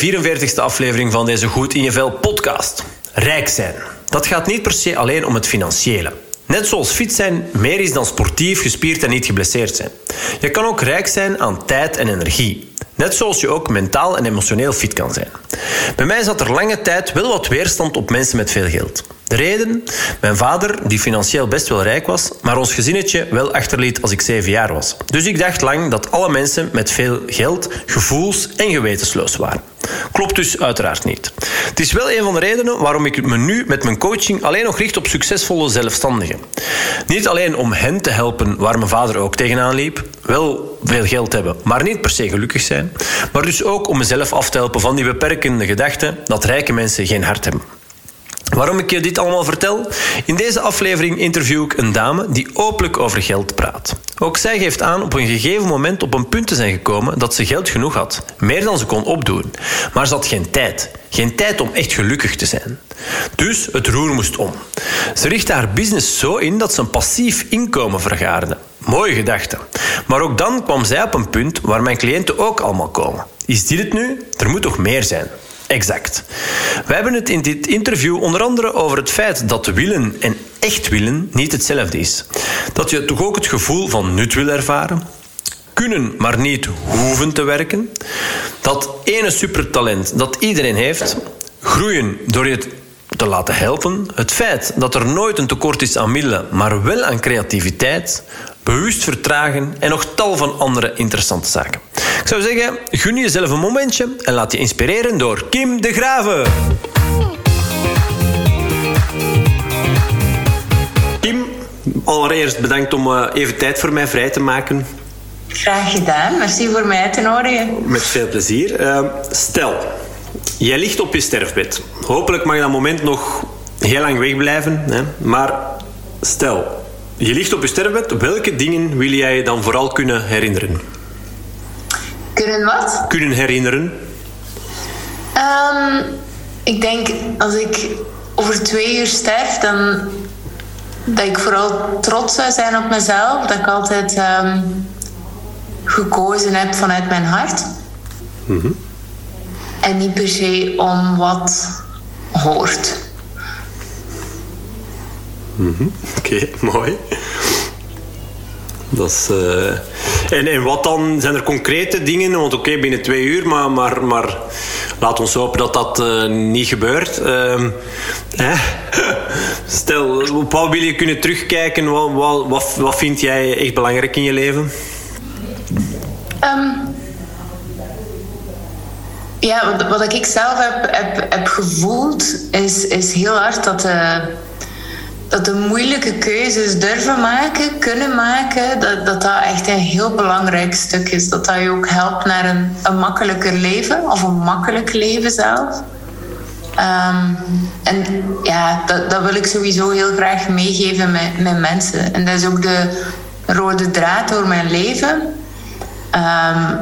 Hey, welkom bij de 44e aflevering van deze Goed in je Vel podcast. Rijk zijn. Dat gaat niet per se alleen om het financiële. Net zoals fit zijn meer is dan sportief, gespierd en niet geblesseerd zijn. Je kan ook rijk zijn aan tijd en energie. Net zoals je ook mentaal en emotioneel fit kan zijn. Bij mij zat er lange tijd wel wat weerstand op mensen met veel geld. De reden? Mijn vader, die financieel best wel rijk was, maar ons gezinnetje wel achterliet als ik zeven jaar was. Dus ik dacht lang dat alle mensen met veel geld gevoels- en gewetensloos waren. Klopt dus uiteraard niet. Het is wel een van de redenen waarom ik me nu met mijn coaching alleen nog richt op succesvolle zelfstandigen. Niet alleen om hen te helpen waar mijn vader ook tegenaan liep, wel veel geld hebben, maar niet per se gelukkig zijn, maar dus ook om mezelf af te helpen van die beperkende gedachte dat rijke mensen geen hart hebben. Waarom ik je dit allemaal vertel? In deze aflevering interview ik een dame die openlijk over geld praat. Ook zij geeft aan op een gegeven moment op een punt te zijn gekomen dat ze geld genoeg had, meer dan ze kon opdoen. Maar ze had geen tijd. Geen tijd om echt gelukkig te zijn. Dus het roer moest om. Ze richtte haar business zo in dat ze een passief inkomen vergaarde. Mooie gedachte. Maar ook dan kwam zij op een punt waar mijn cliënten ook allemaal komen. Is dit het nu? Er moet toch meer zijn? Exact. We hebben het in dit interview onder andere over het feit dat willen en echt willen niet hetzelfde is. Dat je toch ook het gevoel van nut wil ervaren. Kunnen, maar niet hoeven te werken. Dat ene supertalent dat iedereen heeft. Groeien door je te laten helpen. Het feit dat er nooit een tekort is aan middelen, maar wel aan creativiteit. Bewust vertragen en nog tal van andere interessante zaken. Ik zou zeggen, gun jezelf een momentje en laat je inspireren door Kim de Graven. Kim, allereerst bedankt om eh, even tijd voor mij vrij te maken. Graag gedaan, merci voor mij uit te nodigen. Met veel plezier. Uh, stel, jij ligt op je sterfbed. Hopelijk mag dat moment nog heel lang wegblijven. Hè? Maar stel, je ligt op je sterfbed. Welke dingen wil jij je dan vooral kunnen herinneren? Kunnen wat? Kunnen herinneren. Um, ik denk als ik over twee uur sterf, dan dat ik vooral trots zou zijn op mezelf. Dat ik altijd um, gekozen heb vanuit mijn hart. Mm -hmm. En niet per se om wat hoort. -hmm. Oké, mooi. Dat is, uh... en, en wat dan? Zijn er concrete dingen? Want oké, binnen twee uur, maar, maar, maar laat ons hopen dat dat uh, niet gebeurt. Uh, Stel, op wat wil je kunnen terugkijken? Wat, wat, wat, wat vind jij echt belangrijk in je leven? Um, ja, wat, wat ik zelf heb, heb, heb gevoeld, is, is heel hard dat de, dat de moeilijke keuzes durven maken, kunnen maken, dat, dat dat echt een heel belangrijk stuk is. Dat dat je ook helpt naar een, een makkelijker leven, of een makkelijk leven zelf. Um, en ja, dat, dat wil ik sowieso heel graag meegeven met, met mensen. En dat is ook de rode draad door mijn leven. Um,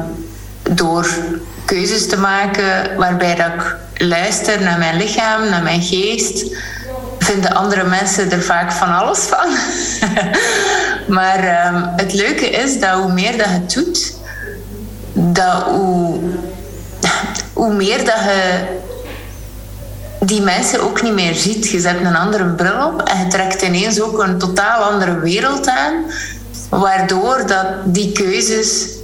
door keuzes te maken waarbij dat ik luister naar mijn lichaam, naar mijn geest vinden andere mensen er vaak van alles van. maar um, het leuke is dat hoe meer dat je doet, dat hoe, hoe meer dat je die mensen ook niet meer ziet. Je zet een andere bril op en je trekt ineens ook een totaal andere wereld aan, waardoor dat die keuzes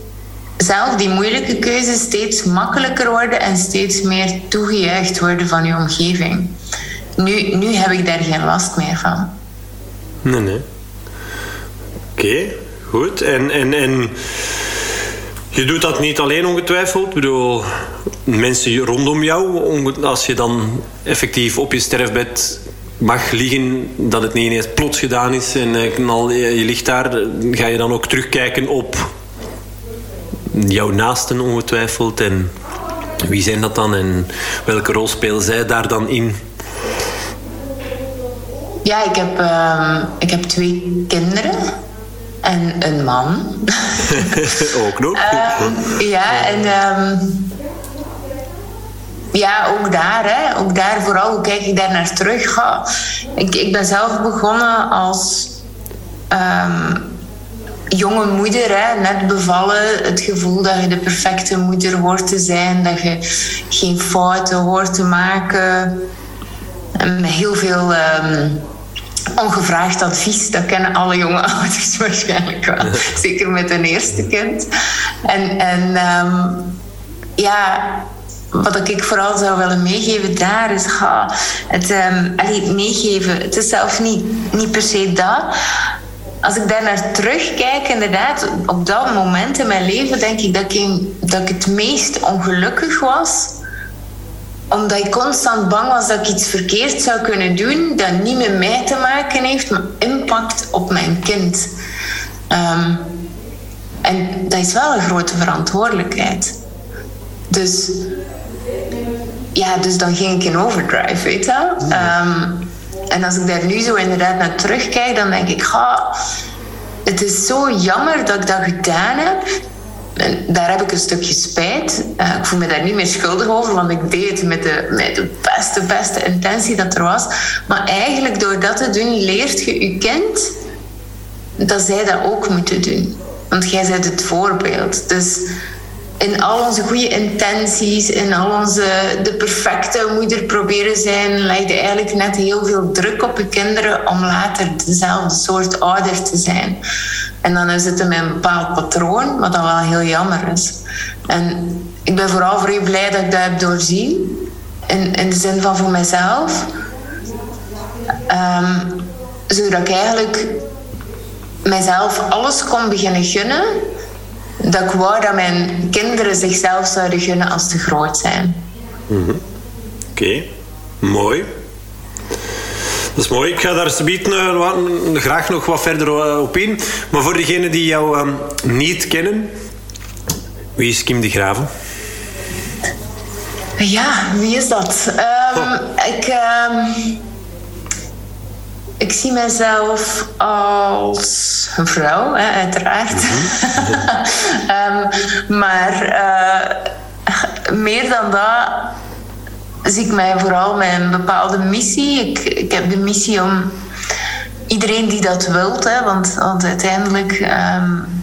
zelf die moeilijke keuzes steeds makkelijker worden en steeds meer toegejuicht worden van je omgeving. Nu, nu heb ik daar geen last meer van. Nee, nee. Oké, goed. En, en, en je doet dat niet alleen ongetwijfeld. Ik bedoel, mensen rondom jou, als je dan effectief op je sterfbed mag liggen, dat het niet ineens plots gedaan is en knal, je ligt daar, ga je dan ook terugkijken op jouw naasten ongetwijfeld en wie zijn dat dan en welke rol spelen zij daar dan in? Ja, ik heb, uh, ik heb twee kinderen en een man. ook nog? uh, ja, en um, ja, ook daar, hè. Ook daar vooral, hoe kijk ik daar naar terug? Ik, ik ben zelf begonnen als um, jonge moeder, hè, net bevallen, het gevoel dat je de perfecte moeder hoort te zijn, dat je geen fouten hoort te maken. En heel veel ehm, ongevraagd advies, dat kennen alle jonge ouders waarschijnlijk wel. Zeker met een eerste kind. En, en ehm, ja, wat ik vooral zou willen meegeven daar is ga, het um, meegeven. Het is zelf niet, niet per se dat. Als ik daar naar terugkijk, inderdaad, op dat moment in mijn leven denk ik dat ik, dat ik het meest ongelukkig was omdat ik constant bang was dat ik iets verkeerd zou kunnen doen dat niet met mij te maken heeft, maar impact op mijn kind. Ehm, en dat is wel een grote verantwoordelijkheid. Dus ja, dus dan ging ik in overdrive, weet je. Um, en als ik daar nu zo inderdaad naar terugkijk, dan denk ik, ga, het is zo jammer dat ik dat gedaan heb. Daar heb ik een stukje spijt. Uh, ik voel me daar niet meer schuldig over, want ik deed het met de, met de beste, beste intentie dat er was. Maar eigenlijk door dat te doen, leert je je kind dat zij dat ook moeten doen. Want jij bent het voorbeeld. Dus in al onze goede intenties, in al onze de perfecte moeder proberen zijn, legde eigenlijk net heel veel druk op je kinderen om later dezelfde soort ouder te zijn. En dan is het in een bepaald patroon, wat dan wel heel jammer is. En ik ben vooral voor je blij dat ik dat heb doorzien. In, in de zin van voor mezelf. Um, zodat ik eigenlijk mezelf alles kon beginnen gunnen dat ik wou dat mijn kinderen zichzelf zouden gunnen als ze groot zijn. Mm Oké, mooi. Dat is mooi. Ik ga daar subiet uh, graag nog wat verder uh, op in. Maar voor degenen die jou um, niet kennen, wie is Kim de Graven? Ja, wie is dat? Um, oh. Ik... Um, ik zie mezelf als een vrouw, hè, uiteraard. um, maar uh, meer dan dat zie ik mij vooral met een bepaalde missie. Ik, ik heb de missie om iedereen die dat wilt, hè, want, want uiteindelijk. Um,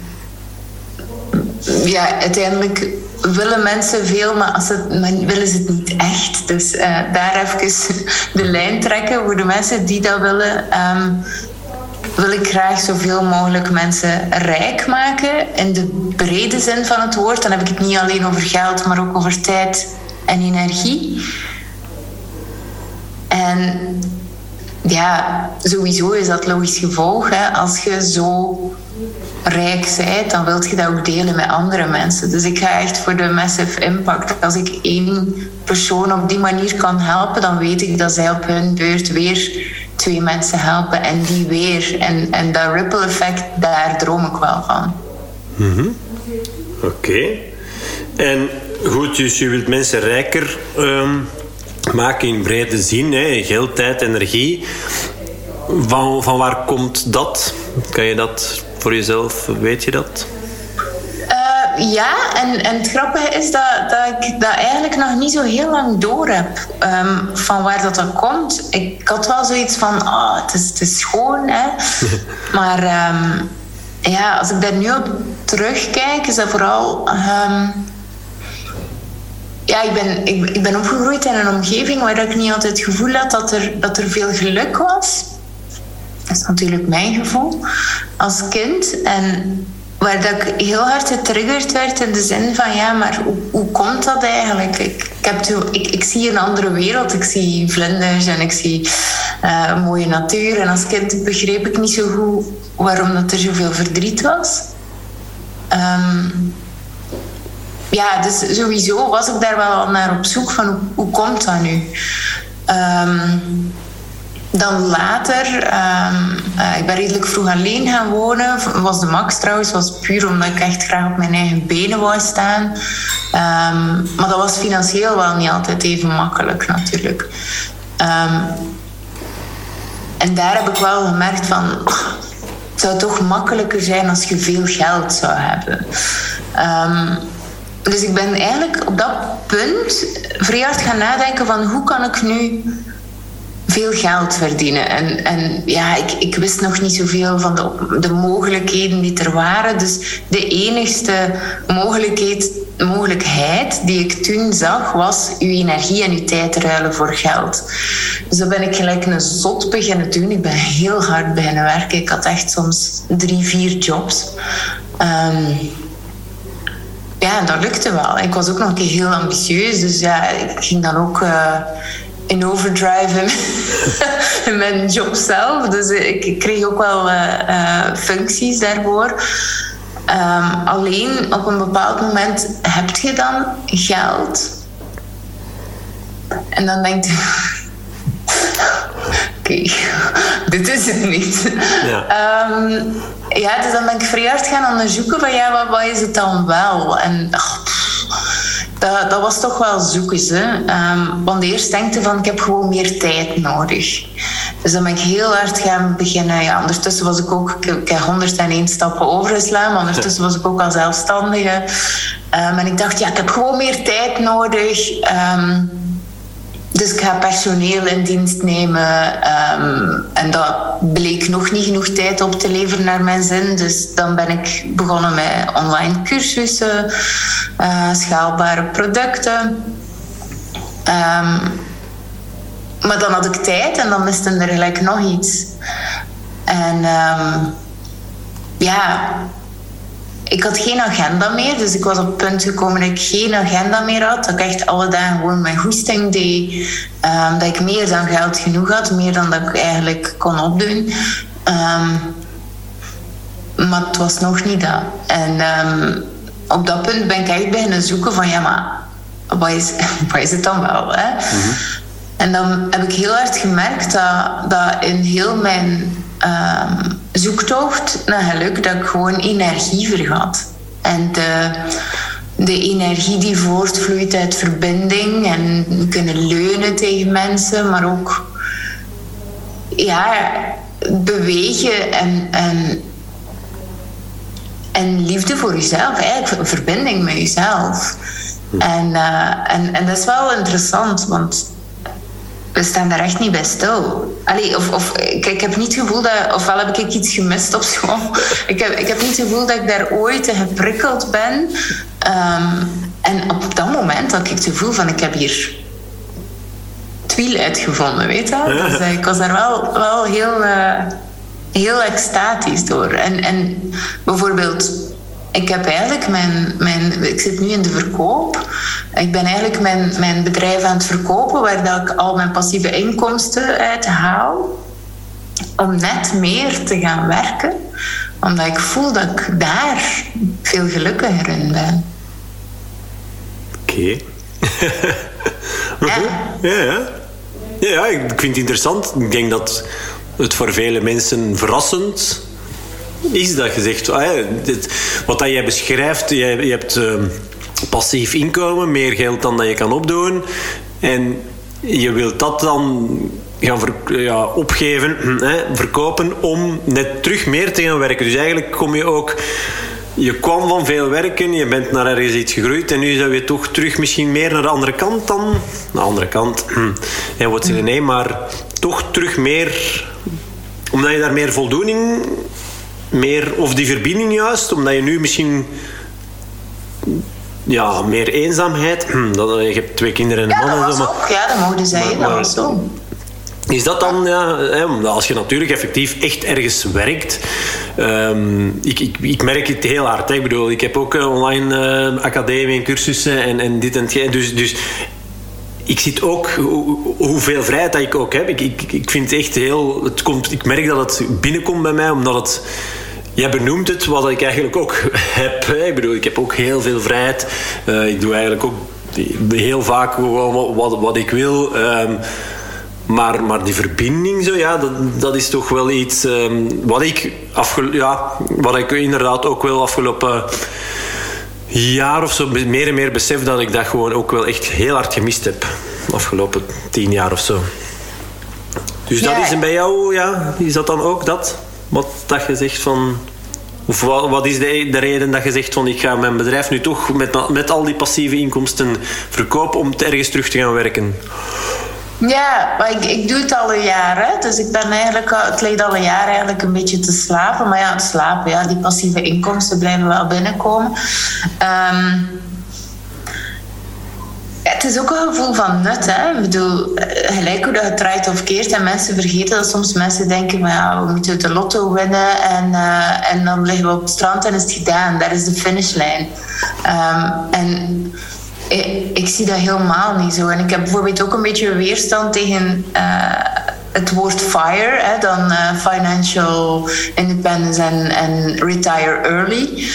ja, uiteindelijk willen mensen veel, maar, als het, maar willen ze het niet echt. Dus uh, daar even de lijn trekken voor de mensen die dat willen. Um, wil ik graag zoveel mogelijk mensen rijk maken in de brede zin van het woord. Dan heb ik het niet alleen over geld, maar ook over tijd en energie. En ja, sowieso is dat logisch gevolg. Hè? Als je zo rijk bent, dan wilt je dat ook delen met andere mensen. Dus ik ga echt voor de massive impact. Als ik één persoon op die manier kan helpen, dan weet ik dat zij op hun beurt weer twee mensen helpen en die weer. En, en dat ripple effect, daar droom ik wel van. Mm Oké. En goed, dus je wilt mensen rijker um, maken in brede zin, hè? geld, tijd, energie. Van, van waar komt dat? Kan je dat voor jezelf? Weet je dat? Uh, ja, en, en het grappige is dat, dat ik dat eigenlijk nog niet zo heel lang door heb um, van waar dat dan komt. Ik had wel zoiets van, oh, het, is, het is schoon, hè. maar um, ja, als ik daar nu op terugkijk, is dat vooral... Um, ja, ik ben, ik, ik ben opgegroeid in een omgeving waar ik niet altijd het gevoel had dat er, dat er veel geluk was. Dat is natuurlijk mijn gevoel als kind. En waar dat ik heel hard getriggerd werd in de zin van ja, maar hoe, hoe komt dat eigenlijk? Ik, heb ik, ik zie een andere wereld. Ik zie vlinders en ik zie uh, mooie natuur. En als kind begreep ik niet zo goed waarom dat er zoveel verdriet was. Um, ja, dus sowieso was ik daar wel naar op zoek van hoe, hoe komt dat nu? Um, dan later, um, uh, ik ben redelijk vroeg alleen gaan wonen. Was de max trouwens, was puur omdat ik echt graag op mijn eigen benen wou staan. Um, maar dat was financieel wel niet altijd even makkelijk natuurlijk. Um, en daar heb ik wel gemerkt van... het zou toch makkelijker zijn als je veel geld zou hebben. dus ik ben eigenlijk op dat punt vrij hard gaan nadenken van... hoe kan ik nu veel geld verdienen. En, en ja, ik, ik wist nog niet zoveel van de, de mogelijkheden die er waren. Dus de enigste mogelijkheid, mogelijkheid die ik toen zag, was uw energie en uw tijd ruilen voor geld. Dus dat ben ik gelijk een zot beginnen doen. Ik ben heel hard beginnen werken. Ik had echt soms drie, vier jobs. Um, ja, dat lukte wel. Ik was ook nog een keer heel ambitieus. Dus ja, ik ging dan ook... Uh, in overdrive in mijn job zelf. Dus ik kreeg ook wel uh, uh, functies daarvoor. Um, alleen op een bepaald moment heb je dan geld. En dan denk je... Oké, okay, dit is het niet. Ja. Um, ja, dus dan ben ik vrij hard gaan onderzoeken van ja, wat, wat is het dan wel? En ach, dat, dat, was toch wel zoeken. Hè? Um, want eerst denkte van ik heb gewoon meer tijd nodig. Dus dan ben ik heel hard gaan beginnen. Ja, ondertussen was ik ook, ik, heb 101 stappen overgeslaan, ondertussen was ik ook al zelfstandige. Um, en ik dacht, ja, ik heb gewoon meer tijd nodig. Um, dus ik ga personeel in dienst nemen. Um, en dat bleek nog niet genoeg tijd op te leveren naar mijn zin. Dus dan ben ik begonnen met online cursussen, uh, schaalbare producten. Um, maar dan had ik tijd en dan miste er gelijk nog iets. En um, ja, ik had geen agenda meer. Dus ik was op het punt gekomen dat ik geen agenda meer had. Dat ik echt alle dagen gewoon mijn goesting deed. Um, dat ik meer dan geld genoeg had. Meer dan dat ik eigenlijk kon opdoen. Um, maar het was nog niet dat. En um, op dat punt ben ik echt beginnen zoeken van... Ja, maar wat is, wat is het dan wel? Hè? Mm-hmm. En dan heb ik heel hard gemerkt dat, dat in heel mijn um, zoektocht naar geluk dat ik gewoon energie vergat. En de, de energie die voortvloeit uit verbinding en kunnen leunen tegen mensen, maar ook ja, bewegen en, en, en liefde voor jezelf, eigenlijk een verbinding met jezelf. Hm. En, uh, en, en dat is wel interessant, want we staan daar echt niet bij stil. Allee, of, of, ik, ik heb niet het gevoel dat... Ofwel heb ik iets gemist op school. Ik heb, ik heb niet het gevoel dat ik daar ooit te geprikkeld ben. Um, en op dat moment had ik het gevoel van... Ik heb hier twiel uitgevonden, weet je dus, uh, ik was daar wel, wel heel, uh, heel extatisch door. En, en bijvoorbeeld ik heb eigenlijk mijn, mijn... Ik zit nu in de verkoop. Ik ben eigenlijk mijn, mijn bedrijf aan het verkopen... waar dat ik al mijn passieve inkomsten uit haal. Om net meer te gaan werken. Omdat ik voel dat ik daar veel gelukkiger in ben. Oké. Okay. ja. ja. Ja, ja. ik vind het interessant. Ik denk dat het voor vele mensen verrassend is dat gezegd. Ah, ja, wat dat jij beschrijft, je, je hebt uh, passief inkomen, meer geld dan dat je kan opdoen. En je wilt dat dan gaan ja, opgeven, hè, verkopen, om net terug meer te gaan werken. Dus eigenlijk kom je ook... Je kwam van veel werken, je bent naar ergens iets gegroeid en nu zou je toch terug misschien meer naar de andere kant dan... De andere kant, ja, wat zeggen nee, maar toch terug meer... Omdat je daar meer voldoening meer, of die verbinding juist, omdat je nu misschien ja, meer eenzaamheid. Hm, dat, je hebt twee kinderen en een man. zo, maar, ja, dat mogen dat was zo. Is dat dan, ja, als je natuurlijk effectief echt ergens werkt. Um, ik, ik, ik, merk het heel hard. Hè. Ik bedoel, ik heb ook online uh, academie en cursussen en, en dit en dat. Dus, dus ik zit ook, hoeveel vrijheid dat ik ook heb. Ik, ik, ik vind het echt heel. Het komt, ik merk dat het binnenkomt bij mij, omdat het Jij benoemt het, wat ik eigenlijk ook heb. Ik bedoel, ik heb ook heel veel vrijheid. Uh, ik doe eigenlijk ook heel vaak wat, wat, wat ik wil. Um, maar, maar die verbinding, zo, ja, dat, dat is toch wel iets um, wat, ik afge, ja, wat ik inderdaad ook wel afgelopen jaar of zo meer en meer besef dat ik dat gewoon ook wel echt heel hard gemist heb. Afgelopen tien jaar of zo. Dus dat is bij jou, ja, is dat dan ook dat? Wat dat je zegt van... Of wat, is de, de, reden dat je zegt van ik ga mijn bedrijf nu toch met, met al die passieve inkomsten verkopen om ergens terug te gaan werken? Ja, maar ik, ik doe het al een jaar. Dus ik ben eigenlijk, het ligt al een jaar eigenlijk een beetje te slapen. Maar ja, slapen, ja, die passieve inkomsten blijven wel binnenkomen. Ehm, het is ook een gevoel van nut. Hè? Ik bedoel, eh, gelijk hoe dat het draait of keert. En mensen vergeten dat soms mensen denken... Maar ja, we moeten de lotto winnen. En, uh, en dan liggen we op het strand en is het gedaan. Daar is de finishlijn. Um, en ik, ik, zie dat helemaal niet zo. En ik heb bijvoorbeeld ook een beetje weerstand tegen... Uh, het woord FIRE, hè, dan financial independence en, en retire early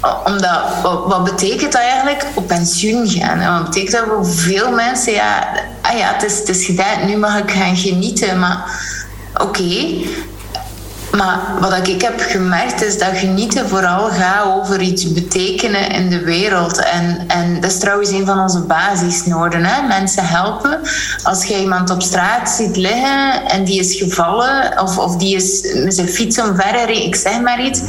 omdat, wat, betekent dat eigenlijk op pensioen gaan? Wat betekent dat voor veel mensen? Ja, ah ja het, is, het is gedaan, nu mag ik gaan genieten. Maar oké. Maar wat ik heb gemerkt is dat genieten vooral gaat over iets betekenen in de wereld. En, en dat is trouwens een van onze basisnoden. Hè? Mensen helpen. Als je iemand op straat ziet liggen en die is gevallen of, of die is met zijn fiets omver, ik zeg maar iets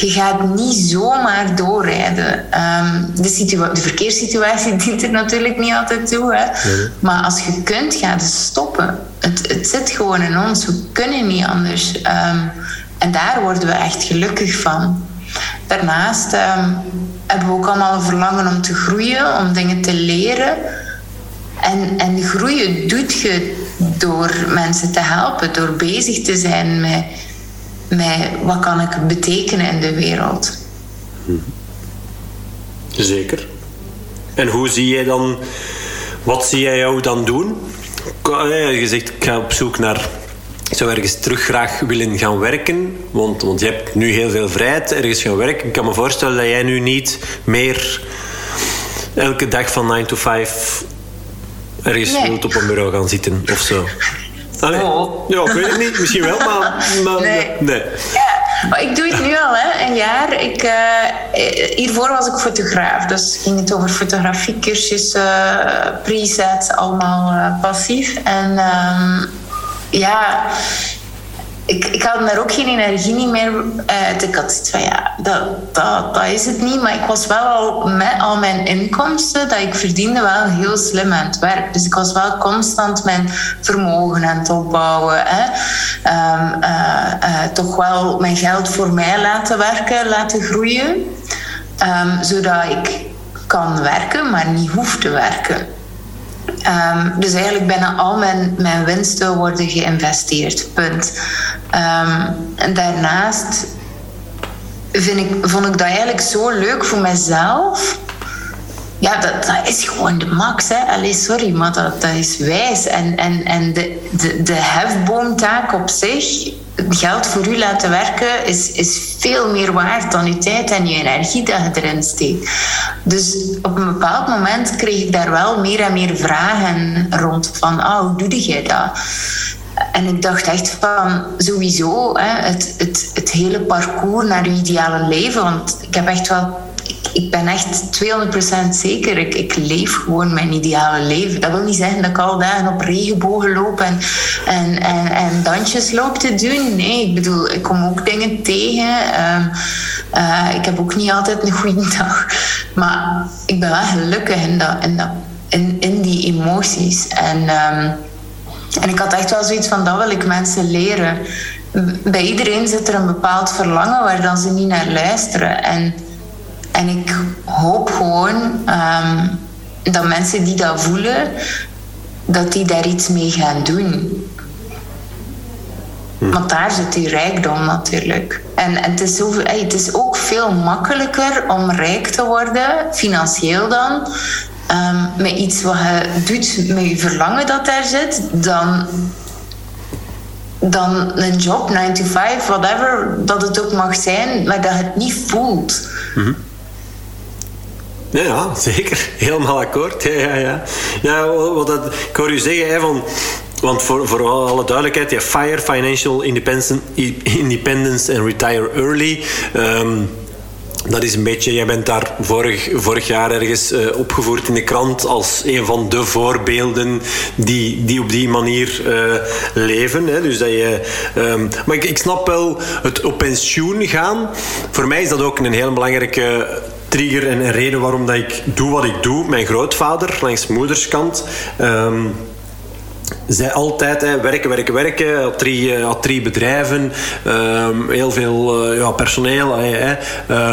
je gaat niet zomaar doorrijden. Um, de, de, verkeerssituatie dient er natuurlijk niet altijd toe. Hè? Maar als je kunt, ga je stoppen. Het, het zit gewoon in ons. We kunnen niet anders. Um, en daar worden we echt gelukkig van. Daarnaast um, hebben we ook allemaal een verlangen om te groeien, om dingen te leren. En, en groeien doet je door mensen te helpen, door bezig te zijn met met wat kan ik betekenen in de wereld. Zeker. En hoe zie jij dan, wat zie jij jou dan doen? Je zegt, ik ga op zoek naar, ik zou ergens terug graag willen gaan werken, want, want je hebt nu heel veel vrijheid, ergens gaan werken. Ik kan me voorstellen dat jij nu niet meer elke dag van 9 to 5 ergens nee. wilt op een bureau gaan zitten of zo. Allee, oh. Ja, ik weet het niet. Misschien wel, maar... maar nee. nee. Ja, maar ik doe het nu al, hè, een jaar. Ik, uh, hiervoor was ik fotograaf. Dus ging het over fotografie, cursussen, uh, presets, allemaal uh, passief. En um, ja ik, ik had daar ook geen energie meer uit. Ik had zoiets van, ja, dat, dat, dat is het niet. Maar ik was wel al met al mijn inkomsten dat ik verdiende wel heel slim aan het werk. Dus ik was wel constant mijn vermogen aan het opbouwen. Hè. Um, uh, uh, toch wel mijn geld voor mij laten werken, laten groeien. Um, zodat ik kan werken, maar niet hoef te werken. Um, dus eigenlijk bijna al mijn, mijn winsten worden geïnvesteerd. Punt. Um, en daarnaast vind ik, vond ik dat eigenlijk zo leuk voor mezelf. Ja, dat, dat is gewoon de max. Hè. Allee, sorry, maar dat, dat is wijs. En, en, en de, de, de hefboomtaak op zich geld voor u laten werken is, is veel meer waard dan je tijd en je energie je erin steekt. Dus op een bepaald moment kreeg ik daar wel meer en meer vragen rond van, oh, hoe doe jij dat? En ik dacht echt van sowieso hè, het, het, het hele parcours naar je ideale leven. Want ik heb echt wel ik ben echt 200% zeker. Ik, ik leef gewoon mijn ideale leven. Dat wil niet zeggen dat ik al dagen op regenbogen loop en, en, en, en dansjes loop te doen. Nee, ik bedoel, ik kom ook dingen tegen. Um, uh, ik heb ook niet altijd een goede dag. Maar ik ben wel gelukkig in, dat, in, in, die emoties. En, um, en ik had echt wel zoiets van, dat wil ik mensen leren. Bij iedereen zit er een bepaald verlangen waar dan ze niet naar luisteren. En en ik hoop gewoon um, dat mensen die dat voelen, dat die daar iets mee gaan doen. Hm. Want daar zit die rijkdom natuurlijk. En, het, is zo, het is ook veel makkelijker om rijk te worden, financieel dan, um, met iets wat je doet met je verlangen dat daar zit, dan, dan een job, 9 to 5, whatever, dat het ook mag zijn, maar dat je het niet voelt. Mm ja, zeker. Helemaal akkoord. Ja, ja, ja. ja wat dat, ik hoor u zeggen, hè, van, want voor, voor alle duidelijkheid, ja, FIRE, Financial Independence, Independence and Retire Early. Um, dat is een beetje, jij bent daar vorig, vorig jaar ergens uh, opgevoerd in de krant als een van de voorbeelden die, die op die manier uh, leven. Hè. Dus dat je, um, maar ik, ik snap wel het op pensioen gaan. Voor mij is dat ook een heel belangrijke trigger en een reden waarom dat ik doe wat ik doe. Mijn grootvader, langs moederskant... Um, zij altijd hè, werken, werken, werken. Had drie, uh, had drie bedrijven, um, heel veel uh, ja, personeel. Hè,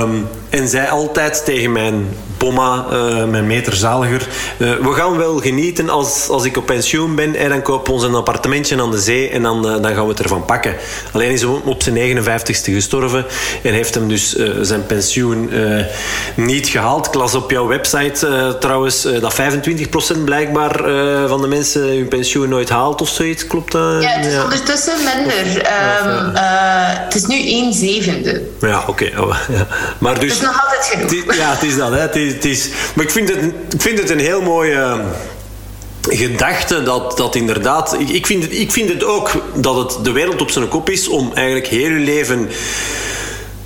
um, en zij altijd tegen mijn uh, mijn meterzaliger. we gaan wel genieten als, als ik op pensioen ben. En dan kopen we ons een appartementje aan de zee en dan, dan gaan we het ervan pakken. Alleen is hij op zijn 59ste gestorven en heeft hem dus zijn pensioen niet gehaald. Ik las op jouw website trouwens dat 25% blijkbaar van de mensen hun pensioen nooit haalt of zoiets. Klopt dat? Ja, het is ja. ondertussen minder. Um, uh, het is nu 1 zevende. Ja, oké. Okay. Oh, ja. Maar dus, het is nog altijd genoeg. ja, het is dat. Hè. Het is, maar ik vind het, ik vind het een heel mooie gedachte dat, dat inderdaad... Ik, vind het, ik vind het ook dat het de wereld op zijn kop is om eigenlijk heel je leven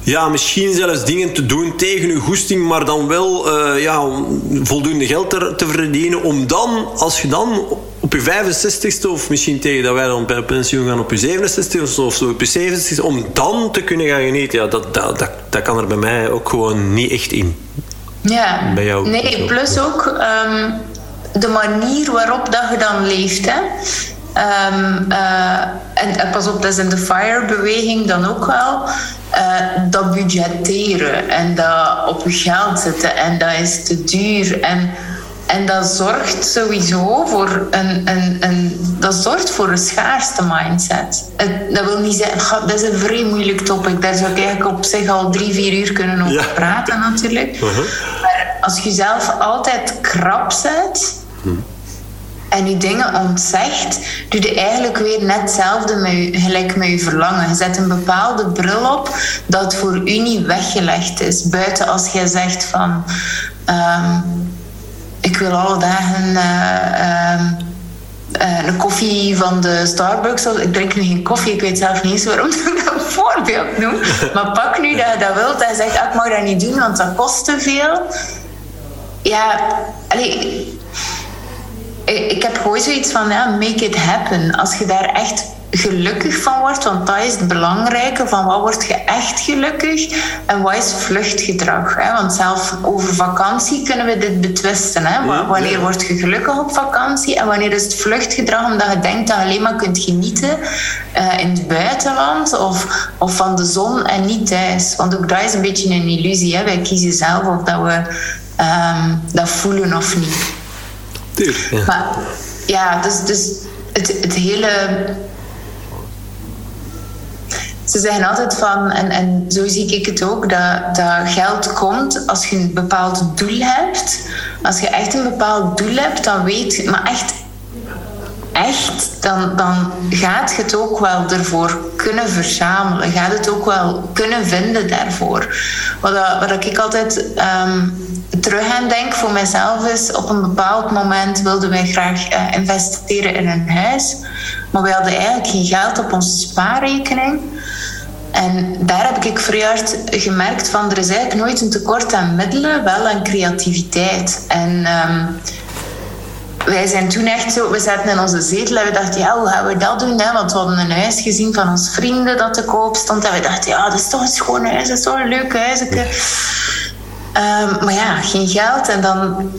ja, misschien zelfs dingen te doen tegen uw goesting, maar dan wel uh, ja, voldoende geld te, verdienen. Om dan, als je dan op je 65ste, of misschien tegen dat wij dan bij pensioen gaan op je 67ste of zo, op je 70ste, om dan te kunnen gaan genieten, ja, dat, dat, dat kan er bij mij ook gewoon niet echt in. Ja, bij jou, nee, plus ook um, de manier waarop dat je dan leeft. Hè. Um, uh, en, pas op, dat is in de FIRE-beweging dan ook wel. Uh, dat budgetteren en dat op je geld zetten en dat is te duur. En, en dat zorgt sowieso voor een, een, een, dat zorgt voor een schaarste mindset. Het, dat wil niet zeggen, dat is een vrij moeilijk topic. Daar zou ik eigenlijk op zich al drie, vier uur kunnen over praten natuurlijk. Uh-huh. Maar als je zelf altijd krap zet... Hm en je dingen ontzegt, doe je eigenlijk weer net hetzelfde met gelijk met je verlangen. Je zet een bepaalde bril op dat voor u niet weggelegd is. Buiten als jij zegt van... Um, ik wil alle dagen... Uh, um, uh, een koffie van de Starbucks. Ik drink nu geen koffie, ik weet zelf niet eens waarom ik dat voorbeeld noem. Maar pak nu dat je dat wilt en zegt, ah, ik mag dat niet doen, want dat kost te veel. Ja, allee, ik heb gewoon zoiets van, ja, make it happen. Als je daar echt gelukkig van wordt, want dat is het belangrijke, van wat word je echt gelukkig en wat is vluchtgedrag. Hè? Want zelf over vakantie kunnen we dit betwisten. Hè? Wanneer word je gelukkig op vakantie en wanneer is het vluchtgedrag omdat je denkt dat je alleen maar kunt genieten uh, in het buitenland of, of van de zon en niet thuis. Want ook dat is een beetje een illusie. Hè? Wij kiezen zelf of dat we um, dat voelen of niet. Ja. Maar ja, dus, dus het, het hele. Ze zeggen altijd van, en, en zo zie ik het ook, dat, dat geld komt als je een bepaald doel hebt. Als je echt een bepaald doel hebt, dan weet je, maar echt echt, dan, dan gaat je het ook wel ervoor kunnen verzamelen. Gaat het ook wel kunnen vinden daarvoor. Wat, wat ik altijd um, terug aan denk voor mezelf is... op een bepaald moment wilden wij graag uh, investeren in een huis. Maar we hadden eigenlijk geen geld op onze spaarrekening. En daar heb ik vrij gemerkt van... er is eigenlijk nooit een tekort aan middelen, wel aan creativiteit. En... Um, wij zijn toen echt zo, we zaten in onze zetel en we dachten, ja, hoe gaan we dat doen? Hè? Want we hadden een huis gezien van ons vrienden dat te koop stond. En we dachten, ja, dat is toch een schoon huis, dat is toch een leuk huis. Um, maar ja, geen geld. En dan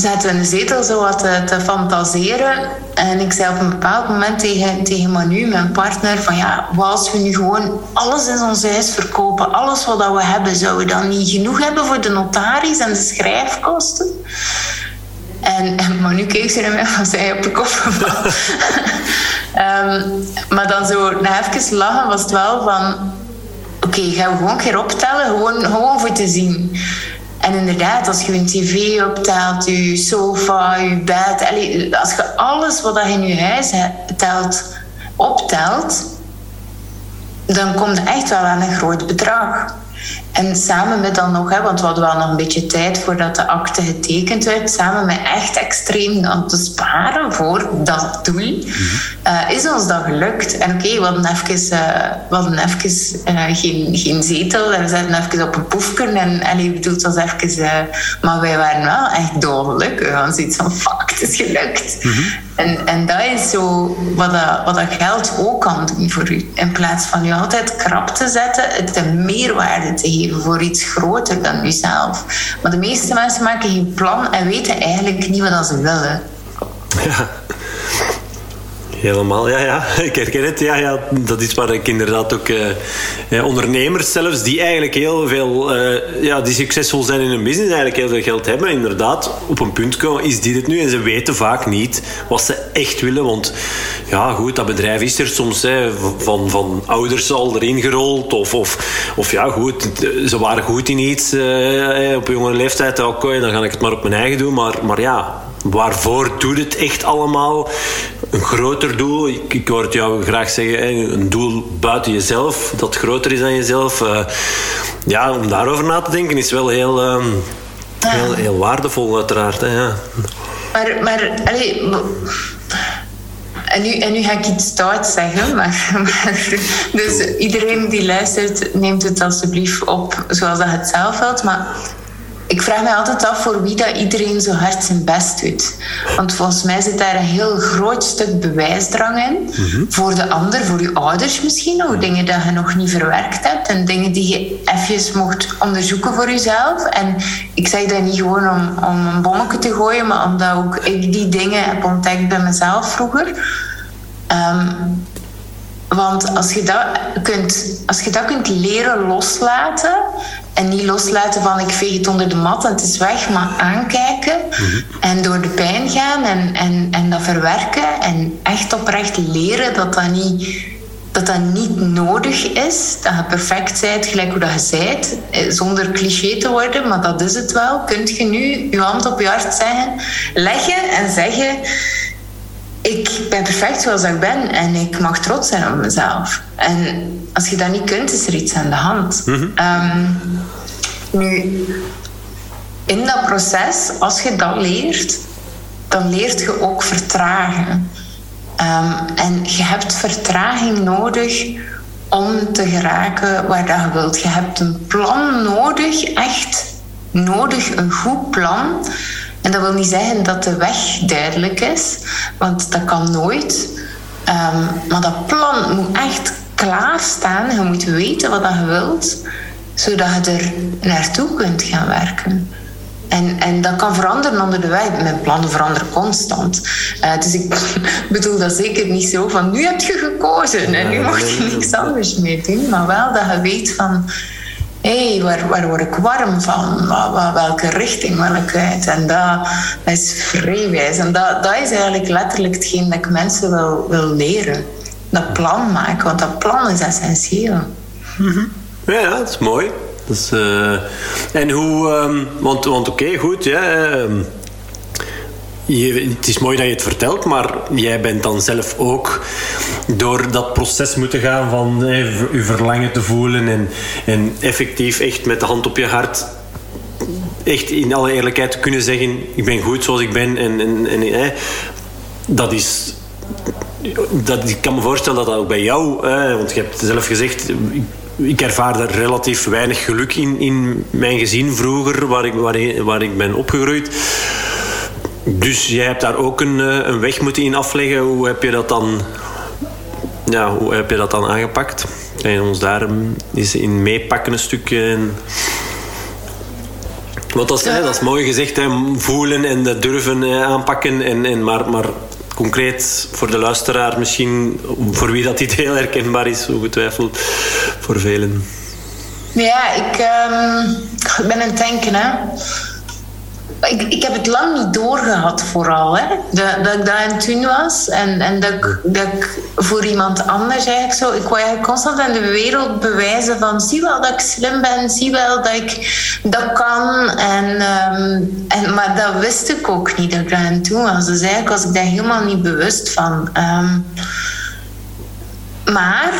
zaten we in de zetel zo wat te, te, fantaseren. En ik zei op een bepaald moment tegen, tegen Manu, mijn partner, van ja, wat als we nu gewoon alles in ons huis verkopen, alles wat we hebben, zouden we dan niet genoeg hebben voor de notaris en de schrijfkosten? En, maar nu keek ze naar mij van zij op de koffer um, maar dan zo na even lachen was het wel van... Oké, okay, gaan we gewoon een keer optellen, gewoon, gewoon voor te zien. En inderdaad, als je een tv optelt, je sofa, je bed... als je alles wat je in je huis telt, optelt... dan komt het echt wel aan een groot bedrag. En samen met dan nog, hè, want we hadden wel nog een beetje tijd voordat de akte getekend werd, samen met echt extreem aan te sparen voor dat doel, mm is ons dat gelukt. En oké, we hadden even, uh, we hadden even uh, geen, geen zetel en we zaten even op een poefje en, en je bedoelt, was even, maar wij waren wel echt dolgelukkig. We hadden zoiets van, fuck, het is gelukt. Mm en, en dat is zo wat dat, wat dat geld ook kan doen voor u. In plaats van je altijd krap te zetten, het een meerwaarde te geven voor iets groter dan uzelf. Maar de meeste mensen maken geen plan en weten eigenlijk niet wat ze willen. Ja. Helemaal. Ja, ja, ik herken het. Ja, ja, dat is waar ik inderdaad ook... Uh, ondernemers zelfs, die eigenlijk heel veel... Uh, ja, die succesvol zijn in hun business, eigenlijk heel veel geld hebben, inderdaad op een punt komen, is dit het nu? En ze weten vaak niet wat ze echt willen. Want ja, goed, dat bedrijf is er soms hè, van, van ouders al erin gerold. Of, of, of ja, goed, ze waren goed in iets uh, op jonge leeftijd. Oké, dan ga ik het maar op mijn eigen doen. Maar, maar ja, waarvoor doet het echt allemaal? Een groter doel, ik, ik hoor het jou graag zeggen, een doel buiten jezelf, dat groter is dan jezelf. Uh, ja, om daarover na te denken is wel heel, uh, heel, heel, waardevol, uiteraard. Hè, ja. Maar, maar allee, en nu, en nu ga ik iets stout zeggen, maar, maar, dus iedereen die luistert, neemt het alsjeblieft op zoals dat het zelf wilt. Maar ik vraag me altijd af voor wie dat iedereen zo hard zijn best doet. Want volgens mij zit daar een heel groot stuk bewijsdrang in. Mhm. Voor de ander, voor je ouders misschien ook. Dingen die je nog niet verwerkt hebt. En dingen die je even mocht onderzoeken voor jezelf. En ik zeg dat niet gewoon om, om een bommetje te gooien, maar omdat ook ik die dingen heb ontdekt bij mezelf vroeger. Ehm, want als je, dat kunt, als je dat kunt leren loslaten, en niet loslaten van ik veeg het onder de mat en het is weg, maar aankijken mhm. en door de pijn gaan en, en, en dat verwerken en echt oprecht leren dat dat niet, dat dat niet nodig is. Dat je perfect bent, gelijk hoe dat je bent, eh, zonder cliché te worden, maar dat is het wel. Kunt je nu je hand op je hart zeggen, leggen en zeggen ik ben perfect zoals ik ben en ik mag trots zijn op mezelf. En als je dat niet kunt, is er iets aan de hand. Mhm. Ehm, nu, in dat proces, als je dat leert, dan leert je ook vertragen. Ehm, en je hebt vertraging nodig om te geraken waar dat je wilt. Je hebt een plan nodig, echt nodig, een goed plan en dat wil niet zeggen dat de weg duidelijk is, want dat kan nooit. Um, maar dat plan moet echt klaarstaan. Je moet weten wat je wilt, zodat je er naartoe kunt gaan werken. En, en dat kan veranderen onder de weg. Mijn plannen veranderen constant. Uh, dus ik bedoel dat zeker niet zo van nu heb je gekozen en nu mag je niks anders meer doen. Maar wel dat je weet van hé, hey, waar, waar word ik warm van? welke richting wil ik uit? En dat, is vrijwijs. En dat, dat is eigenlijk letterlijk hetgeen dat ik mensen wil, wil leren. Dat plan maken, want dat plan is essentieel. Mm Ja, dat is mooi. Is, uh, en hoe... Um, want want oké, goed, ja... Um, je, het is mooi dat je het vertelt, maar jij bent dan zelf ook door dat proces moeten gaan van je verlangen te voelen en, effectief echt met de hand op je hart echt in alle eerlijkheid te kunnen zeggen ik ben goed zoals ik ben en, en, en dat is dat, ik kan me voorstellen dat dat ook bij jou eh, want je hebt zelf gezegd ik, ik ervaarde relatief weinig geluk in, in mijn gezin vroeger waar ik, waar, waar ik ben opgegroeid dus jij hebt daar ook een, eh, een weg moeten in afleggen. Hoe heb je dat dan, ja, hoe heb je dat dan aangepakt? Je ons daar eens in meepakken een stukje? Want dat is, dat is mooi gezegd, voelen en dat durven aanpakken. En, en, maar, maar concreet voor de luisteraar misschien, voor wie dat niet heel herkenbaar is, ongetwijfeld voor velen. Ja, ik, um, ik ben aan het denken. Hè ik, ik heb het lang niet doorgehad, vooral. Hè? Dat, dat ik daar aan toen was en, en dat, ik, dat voor iemand anders eigenlijk zo. Ik wou eigenlijk constant aan de wereld bewijzen van: zie wel dat ik slim ben, zie wel dat ik dat kan. En, um, en, maar dat wist ik ook niet dat ik daar aan toen was. Dus eigenlijk was ik daar helemaal niet bewust van. Um, maar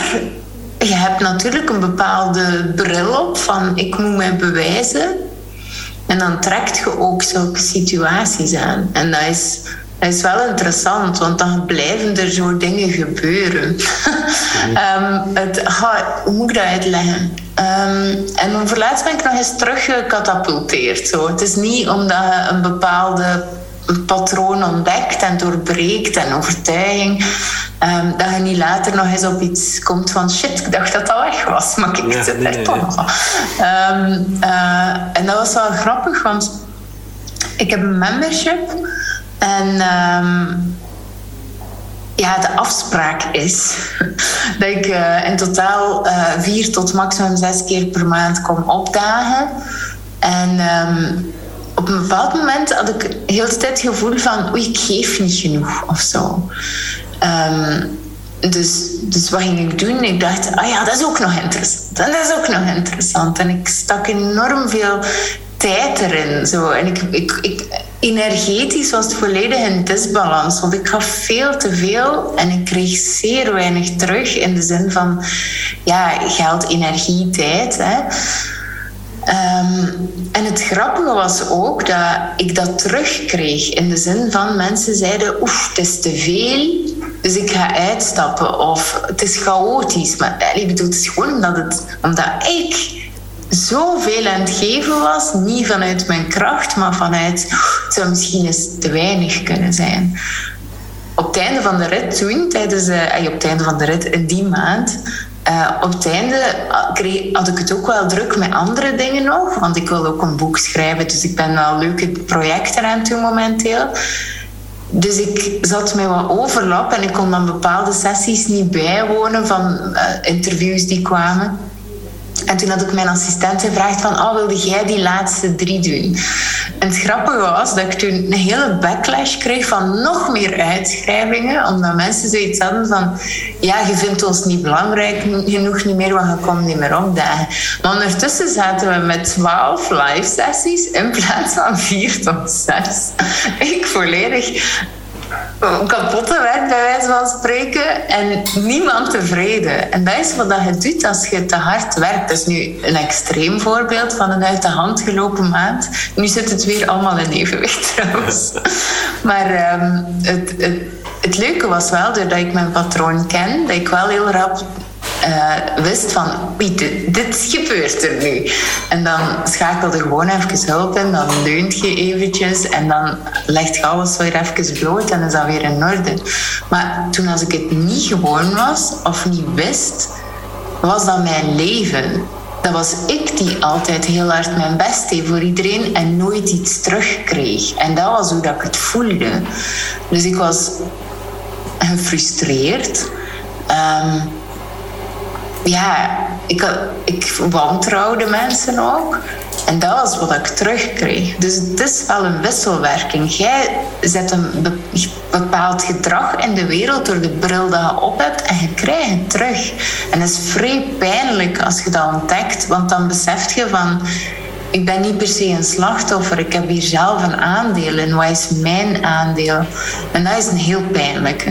je hebt natuurlijk een bepaalde bril op van: ik moet mij bewijzen. En dan trekt je ook zulke situaties aan. En dat is, dat is wel interessant, want dan blijven er zo dingen gebeuren. um, het, hoe moet ik dat uitleggen? Um, en dan laatst ben ik nog eens teruggecatapulteerd. Zo. Het is niet omdat je een bepaalde patroon ontdekt en doorbreekt en overtuiging. Um, dat je niet later nog eens op iets komt van shit, ik dacht dat dat weg was, maar ik ja, zit er toch nog. Um, uh, en dat was wel grappig, want ik heb een membership en um, ja, de afspraak is dat ik uh, in totaal uh, vier tot maximum zes keer per maand kom opdagen. En op een bepaald moment had ik heel de tijd het gevoel van oei, ik geef niet genoeg of zo. Um, dus, dus wat ging ik doen? Ik dacht, ah ja, dat is ook nog interessant. Dat is ook nog interessant. En ik stak enorm veel tijd erin. Zo. En ik, ik, ik, energetisch was het volledig in disbalans. Want ik gaf veel te veel en ik kreeg zeer weinig terug. In de zin van ja, geld, energie, tijd. Hè. Um, en het grappige was ook dat ik dat terugkreeg. In de zin van mensen zeiden: Oef, het is te veel. Dus ik ga uitstappen. Of het is chaotisch. Maar ik bedoel, het is gewoon omdat, het, omdat ik zoveel aan het geven was. Niet vanuit mijn kracht, maar vanuit... Het zou misschien eens te weinig kunnen zijn. Op het einde van de rit toen, tijdens, uh, op het einde van de rit in die maand... Uh, op het einde kreeg, had ik het ook wel druk met andere dingen nog. Want ik wil ook een boek schrijven. Dus ik ben wel leuke projecten aan het momenteel. Dus ik zat met wat overlap en ik kon dan bepaalde sessies niet bijwonen van uh, interviews die kwamen. En toen had ik mijn assistent gevraagd van, oh, wilde jij die laatste drie doen? En het grappige was dat ik toen een hele backlash kreeg van nog meer uitschrijvingen, omdat mensen zoiets hadden van, ja, je vindt ons niet belangrijk genoeg niet meer, want je komt niet meer opdagen. Maar ondertussen zaten we met twaalf live sessies in plaats van vier tot zes. Ik volledig kapotte werk, bij wijze van spreken, en niemand tevreden. En dat is wat je doet als je te hard werkt. Dat is nu een extreem voorbeeld van een uit de hand gelopen maand. Nu zit het weer allemaal in evenwicht trouwens. Maar um, het, het, het leuke was wel, doordat ik mijn patroon ken, dat ik wel heel rap uh, wist van, dit, dit gebeurt er nu. En dan schakelde gewoon even hulp in, dan leunt je eventjes en dan legt je alles weer even bloot en is dat weer in orde. Maar toen als ik het niet gewoon was of niet wist, was dat mijn leven. Dat was ik die altijd heel hard mijn best deed voor iedereen en nooit iets terugkreeg. En dat was hoe dat ik het voelde. Dus ik was gefrustreerd. Um, ja, ik, ik wantrouwde mensen ook. En dat was wat ik terugkreeg. Dus het is wel een wisselwerking. Jij zet een bepaald gedrag in de wereld door de bril dat je op hebt en je krijgt het terug. En dat is vrij pijnlijk als je dat ontdekt, want dan besef je van ik ben niet per se een slachtoffer. Ik heb hier zelf een aandeel in. Wat is mijn aandeel? En dat is een heel pijnlijke.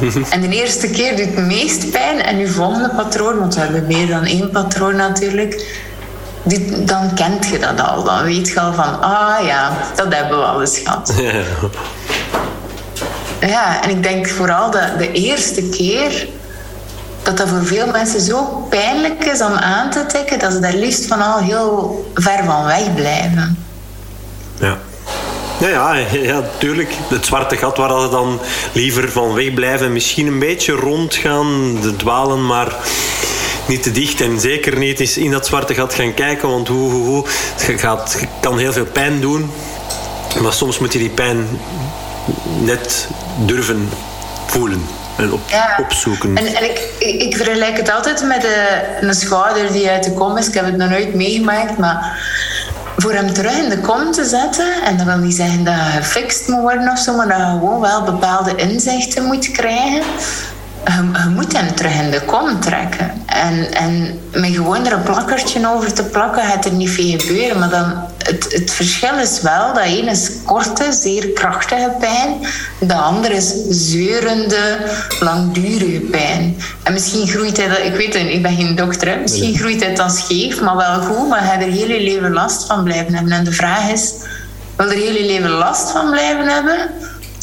en de eerste keer doet het meest pijn. En uw volgende patroon, want we hebben meer dan één patroon natuurlijk. dan kent je dat al. Dan weet je al van, ah ja, dat hebben we al eens gehad. Ja, en ik denk vooral dat de eerste keer dat dat voor veel mensen zo pijnlijk is om aan te tikken dat ze daar liefst van al heel ver van weg blijven. Ja. Ja, ja, ja, tuurlijk. Het zwarte gat waar ze dan liever van wegblijven. Misschien een beetje rondgaan, dwalen, maar niet te dicht. En zeker niet eens in dat zwarte gat gaan kijken. Want hoe, hoe, hoe, het, gaat, kan heel veel pijn doen. Maar soms moet je die pijn net durven voelen en op, opzoeken. En, en ik, ik, vergelijk het altijd met de, een schouder die uit de kom is. Ik heb het nog nooit meegemaakt, maar voor hem terug in de kom te zetten. En dat wil niet zeggen dat je gefixt moet worden of zo, maar dat je gewoon wel bepaalde inzichten moet krijgen. Je, moet hem terug in de kom trekken. En, en met gewoon er een plakkertje over te plakken, gaat er niet veel gebeuren. Maar dan, het, het verschil is wel dat één is korte, zeer krachtige pijn. De andere is zeurende, langdurige pijn. En misschien groeit hij dat, ik weet het, ik ben geen dokter, hè. misschien groeit hij dan scheef, maar wel goed. Maar hij er heel je leven last van blijven hebben. En de vraag is, wil er heel je leven last van blijven hebben?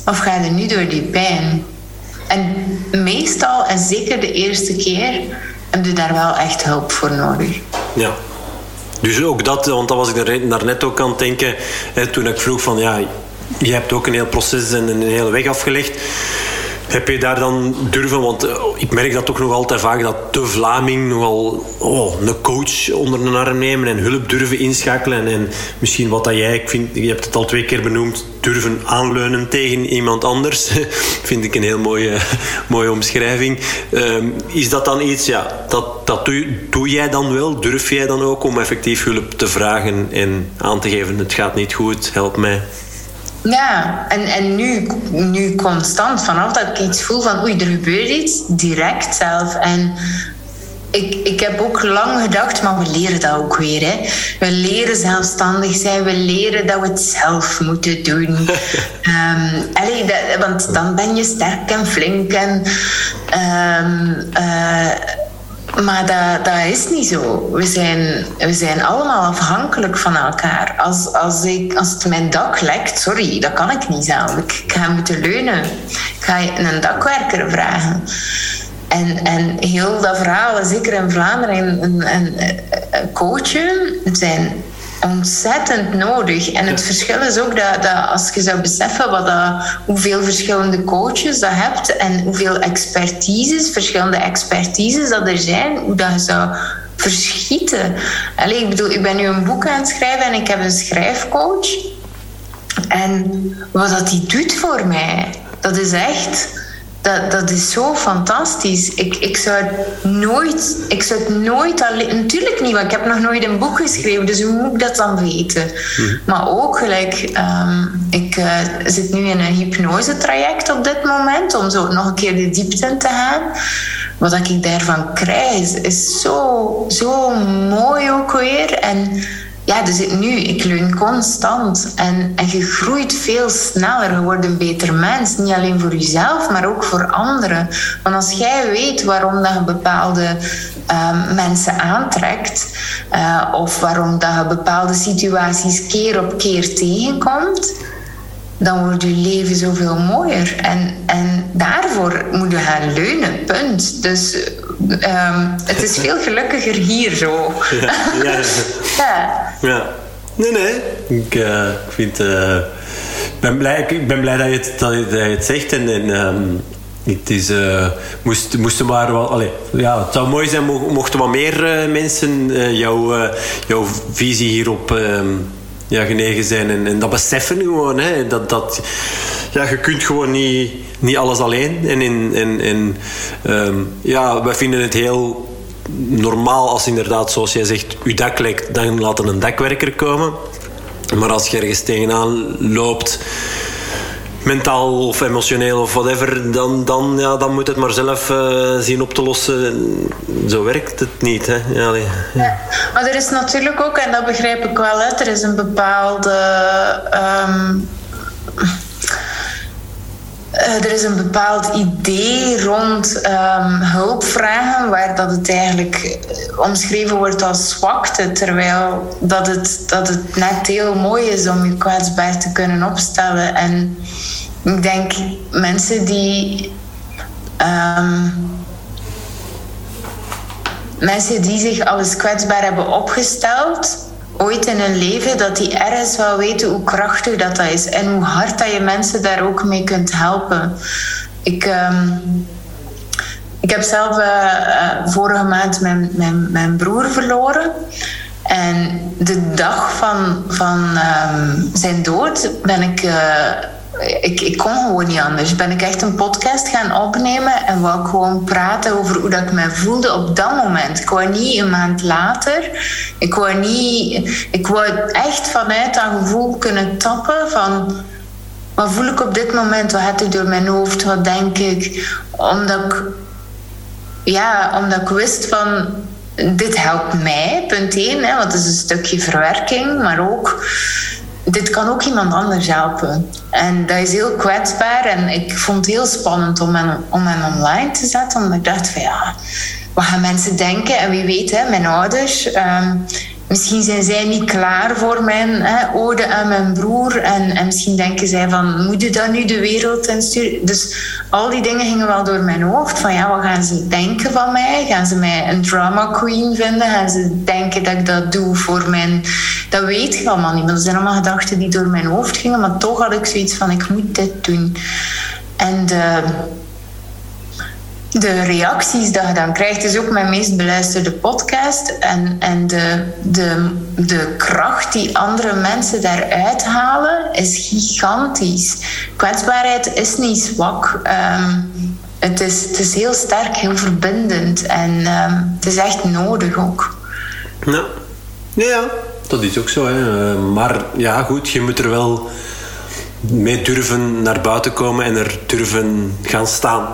Of ga je er nu door die pijn? En meestal, en zeker de eerste keer, heb je daar wel echt hulp voor nodig. Ja. Dus ook dat, want dat was ik daarnet ook aan het denken, hè, toen ik vroeg van ja, je hebt ook een heel proces en een hele weg afgelegd. Heb je daar dan durven, want eh, ik merk dat toch nog altijd vaak dat de Vlaming nogal oh, een coach onder een arm nemen en hulp durven inschakelen. En, en misschien wat dat jij, ik vind, je hebt het al twee keer benoemd, durven aanleunen tegen iemand anders. vind ik een heel mooie, mooie omschrijving. Ehm, is dat dan iets, ja, dat, dat doe, doe jij dan wel? Durf jij dan ook om effectief hulp te vragen en aan te geven: het gaat niet goed, help mij? Ja, en, en nu, nu constant, vanaf dat ik iets voel van oei, er gebeurt iets, direct zelf. En ik, ik heb ook lang gedacht, maar we leren dat ook weer. Hè. We leren zelfstandig zijn, we leren dat we het zelf moeten doen. um, allee, dat, want dan ben je sterk en flink en. Um, uh, maar dat, dat is niet zo. We zijn, we zijn allemaal afhankelijk van elkaar. Als, als, ik, als het mijn dak lekt, sorry, dat kan ik niet zelf. Ik, ga moeten leunen. Ik ga een dakwerker vragen. En, en heel dat verhaal, zeker in Vlaanderen, een, een, een coachen, zijn ontzettend nodig. En het verschil is ook dat, dat als je zou beseffen wat dat, hoeveel verschillende coaches dat hebt en hoeveel expertises, verschillende expertises dat er zijn, hoe dat je zou verschieten. Allee, ik bedoel, ik ben nu een boek aan het schrijven en ik heb een schrijfcoach. En wat dat die doet voor mij, dat is echt dat, dat is zo fantastisch. Ik, ik zou het nooit, ik zou het nooit alleen, natuurlijk niet, want ik heb nog nooit een boek geschreven, dus hoe moet ik dat dan weten? Mhm. Maar ook gelijk, ehm, ik uh, zit nu in een hypnose-traject op dit moment, om zo nog een keer de diepte in te gaan. Wat ik daarvan krijg, is zo, zo mooi ook weer. En ja, dus nu, ik leun constant. En, en je groeit veel sneller. Je wordt een beter mens. Niet alleen voor jezelf, maar ook voor anderen. Want als jij weet waarom dat je bepaalde ehm, mensen aantrekt, uh, of waarom dat je bepaalde situaties keer op keer tegenkomt, dan wordt je leven zoveel mooier. En, en daarvoor moet je gaan leunen, punt. Dus um, het is veel gelukkiger hier zo. Ja, ja. ja. ja. Nee, nee. Ik, uh, ik vind... Uh, ben blij, ik ben blij dat je het, dat je, het zegt. En, en um, het is, uh, moest, moesten maar wel, allez, ja, het zou mooi zijn mochten wat meer mensen jouw, jouw visie hierop ehm, ja, genegen zijn. En, en dat beseffen gewoon. Hè, dat, dat, ja, je kunt gewoon niet, niet alles alleen. En, in, en, en um, ja, wij vinden het heel normaal als inderdaad, zoals jij zegt, je dak lekt, dan laten een dakwerker komen. Maar als je ergens tegenaan loopt, mentaal of emotioneel of whatever, dan, dan, ja, dan moet het maar zelf uh, zien op te lossen. Zo werkt het niet. Hè? Ja. Maar er is natuurlijk ook, en dat begrijp ik wel, hè, er is een bepaalde. Um, er is een bepaald idee rond um, hulpvragen, waar dat het eigenlijk omschreven wordt als zwakte, terwijl dat het, dat het net heel mooi is om je kwetsbaar te kunnen opstellen. En ik denk mensen die. Um, mensen die zich alles kwetsbaar hebben opgesteld, ooit in hun leven, dat die ergens wel weten hoe krachtig dat, dat is en hoe hard dat je mensen daar ook mee kunt helpen. Ik. Um, ik heb zelf uh, uh, vorige maand mijn, mijn, mijn broer verloren. En de dag van, van um, zijn dood ben ik uh, ik, ik kon gewoon niet anders. Ben ik echt een podcast gaan opnemen en wou ik gewoon praten over hoe dat ik me voelde op dat moment. Ik wou niet een maand later. Ik wou niet. Ik wou echt vanuit dat gevoel kunnen tappen van. Wat voel ik op dit moment? Wat heb ik door mijn hoofd? Wat denk ik? Omdat ik. Ja, omdat ik wist van. Dit helpt mij, punt één. Hè, want het is een stukje verwerking, maar ook dit kan ook iemand anders helpen. En dat is heel kwetsbaar. En ik vond het heel spannend om hen, om hen online te zetten. Omdat ik dacht van ja, wat gaan mensen denken? En wie weet, hè, mijn ouders... Um, misschien zijn zij niet klaar voor mijn hè, ode aan mijn broer. En, en misschien denken zij van, moet je dat nu de wereld insturen? Dus al die dingen gingen wel door mijn hoofd. Van ja, wat gaan ze denken van mij? Gaan ze mij een drama queen vinden? Gaan ze denken dat ik dat doe voor mijn... Dat weet je allemaal niet. Dat zijn allemaal gedachten die door mijn hoofd gingen. Maar toch had ik zoiets van, ik moet dit doen. En de de reacties dat je dan krijgt, is ook mijn meest beluisterde podcast. En, en de, de, de kracht die andere mensen daaruit halen, is gigantisch. Kwetsbaarheid is niet zwak. Ehm, het, is, het is heel sterk, heel verbindend. En ehm, het is echt nodig ook. Ja. ja, dat is ook zo. Hè. Maar ja, goed, je moet er wel mee durven naar buiten komen en er durven gaan staan.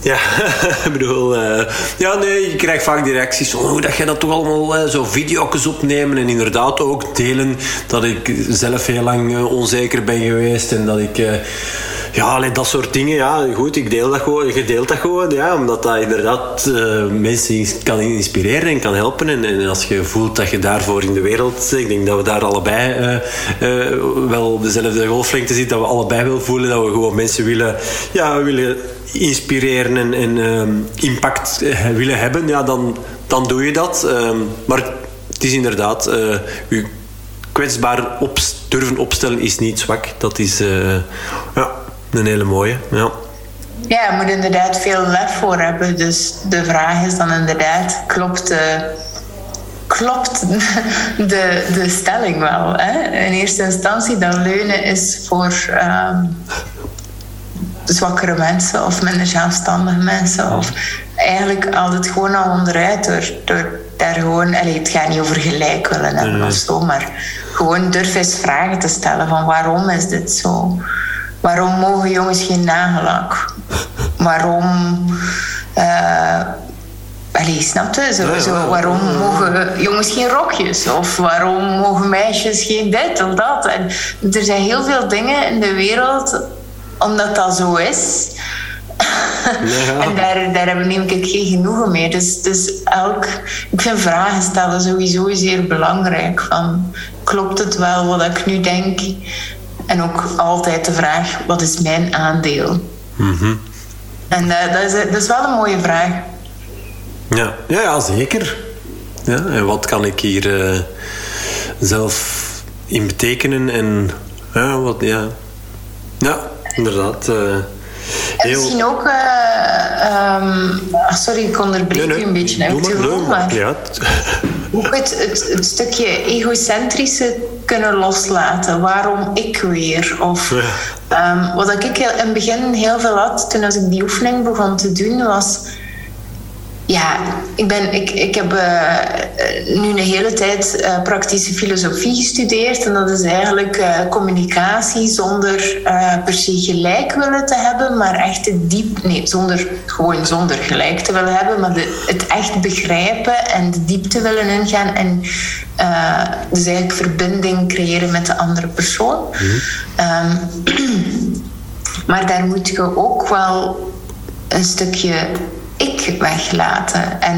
Ja, ik bedoel, uh, ja, nee, je krijgt vaak die reacties hoe dat jij dat toch allemaal uh, zo video's opnemen en inderdaad ook delen dat ik zelf heel lang uh, onzeker ben geweest en dat ik ja, alleen dat soort dingen, ja, goed, ik deel dat gewoon, je deelt dat gewoon, ja, omdat dat inderdaad mensen kan inspireren en kan helpen. En, en, als je voelt dat je daarvoor in de wereld, ik denk dat we daar allebei wel op dezelfde golflengte zitten, dat we allebei wel voelen dat we gewoon mensen willen, ja, willen inspireren en, en ehm, impact willen hebben, ja, dan, dan doe je dat. Ehm, maar het is inderdaad, je kwetsbaar op, durven opstellen is niet zwak. Dat is, ja een hele mooie, ja. Ja, je moet inderdaad veel lef voor hebben. Dus de vraag is dan inderdaad, klopt de, klopt de, de stelling wel? Hè? In eerste instantie, dat leunen is voor um, zwakkere mensen of minder zelfstandige mensen. Of eigenlijk altijd gewoon al onderuit door, door daar gewoon... Allez, het gaat niet over gelijk willen hebben of zo, maar gewoon durf eens vragen te stellen van waarom is dit zo? Waarom mogen jongens geen nagellak? Waarom... Uh, Allee, snap je? Zo, zo, waarom mogen jongens geen rokjes? Of waarom mogen meisjes geen dit of dat? En er zijn heel veel dingen in de wereld, omdat dat zo is. Ja. en daar, daar hebben neem ik geen genoegen mee. Dus, dus elk, ik vind vragen stellen sowieso zeer belangrijk. Van, klopt het wel wat ik nu denk? En ook altijd de vraag, wat is mijn aandeel? Mm En uh, dat, is, dat is wel een mooie vraag. Ja, ja, ja zeker. Ja, en wat kan ik hier uh, zelf in betekenen? En ja, wat, ja. Ja, inderdaad. Uh, en misschien ook... Um, sorry, ik onderbreek nee, nee, u een beetje. Doe maar, doe maar. Ja. Ook het, het, het stukje egocentrische kunnen loslaten. Waarom ik weer? Of um, wat ik in het begin heel veel had toen als ik die oefening begon te doen, was ja, ik, ben, ik, ik heb uh, nu een hele tijd uh, praktische filosofie gestudeerd. En dat is eigenlijk uh, communicatie zonder per se gelijk willen te hebben, maar echt diep. Nee, zonder, gewoon zonder gelijk te willen hebben, maar de, het echt begrijpen en de diepte willen ingaan. En dus eigenlijk verbinding creëren met de andere persoon. Mm. Um, maar daar moet je ook wel een stukje ik weglaten. En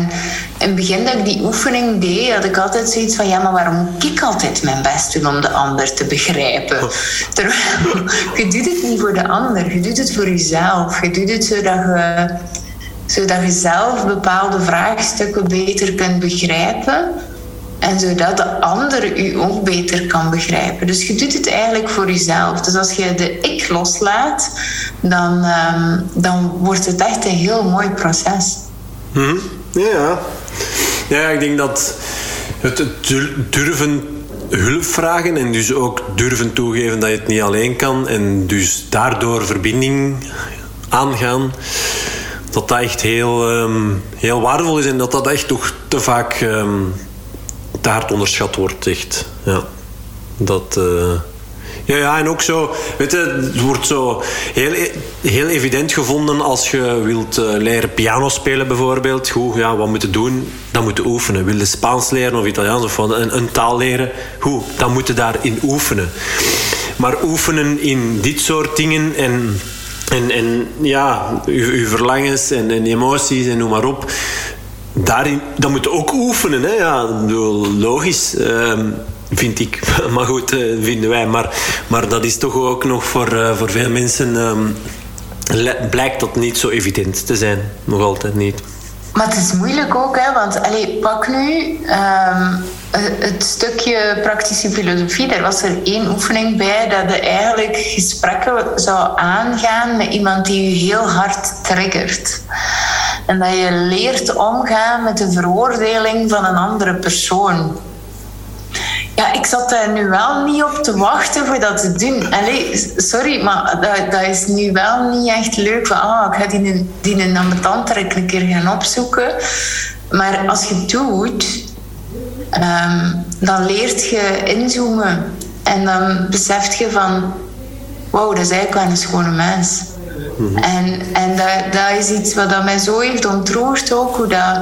in het begin dat ik die oefening deed, had ik altijd zoiets van: ja, maar waarom moet ik altijd mijn best doen om de ander te begrijpen? Oh. Terwijl je doet het niet voor de ander, je doet het voor jezelf. Je doet het zodat je, zodat je zelf bepaalde vraagstukken beter kunt begrijpen. En zodat de ander u ook beter kan begrijpen. Dus je doet het eigenlijk voor jezelf. Dus als je de ik loslaat, dan, um, dan wordt het echt een heel mooi proces. Mm Ja. ja, ik denk dat het durven hulp vragen en dus ook durven toegeven dat je het niet alleen kan en dus daardoor verbinding aangaan, dat dat echt heel, um, heel waardevol is en dat dat echt toch te vaak um, te hard onderschat wordt, echt. Ja. Dat... Uh, ja, ja, en ook zo, weet je, het wordt zo heel, heel evident gevonden als je wilt uh, leren piano spelen bijvoorbeeld. Goed, ja, wat moet je doen? Dan moet je oefenen. Wil je Spaans leren of Italiaans of een, een taal leren? Goed, dan moet je daarin oefenen. Maar oefenen in dit soort dingen en, en, en ja, je, verlangens en, en emoties en noem maar op daarin, dat moet ook oefenen. Hè? Ja, logisch, uh, vind ik. Maar goed, uh, vinden wij. Maar, maar dat is toch ook nog voor, uh, voor veel mensen... Um, blijkt dat niet zo evident te zijn. Nog altijd niet. Maar het is moeilijk ook, hè, want allee, pak nu. Um, het stukje praktische filosofie, daar was er één oefening bij dat je eigenlijk gesprekken zou aangaan met iemand die je heel hard triggert. En dat je leert omgaan met de veroordeling van een andere persoon. Ja, ik zat daar nu wel niet op te wachten voor dat te doen. Sorry, maar dat, dat is nu wel niet echt leuk. Van, ah, ik ga die, die een een keer gaan opzoeken. Maar als je het doet, um, dan leert je inzoomen. En dan beseft je van... Wauw, dat is eigenlijk wel een schone mens. Mhm. En, en dat, dat is iets wat dat mij zo heeft ontroerd ook. Hoe dat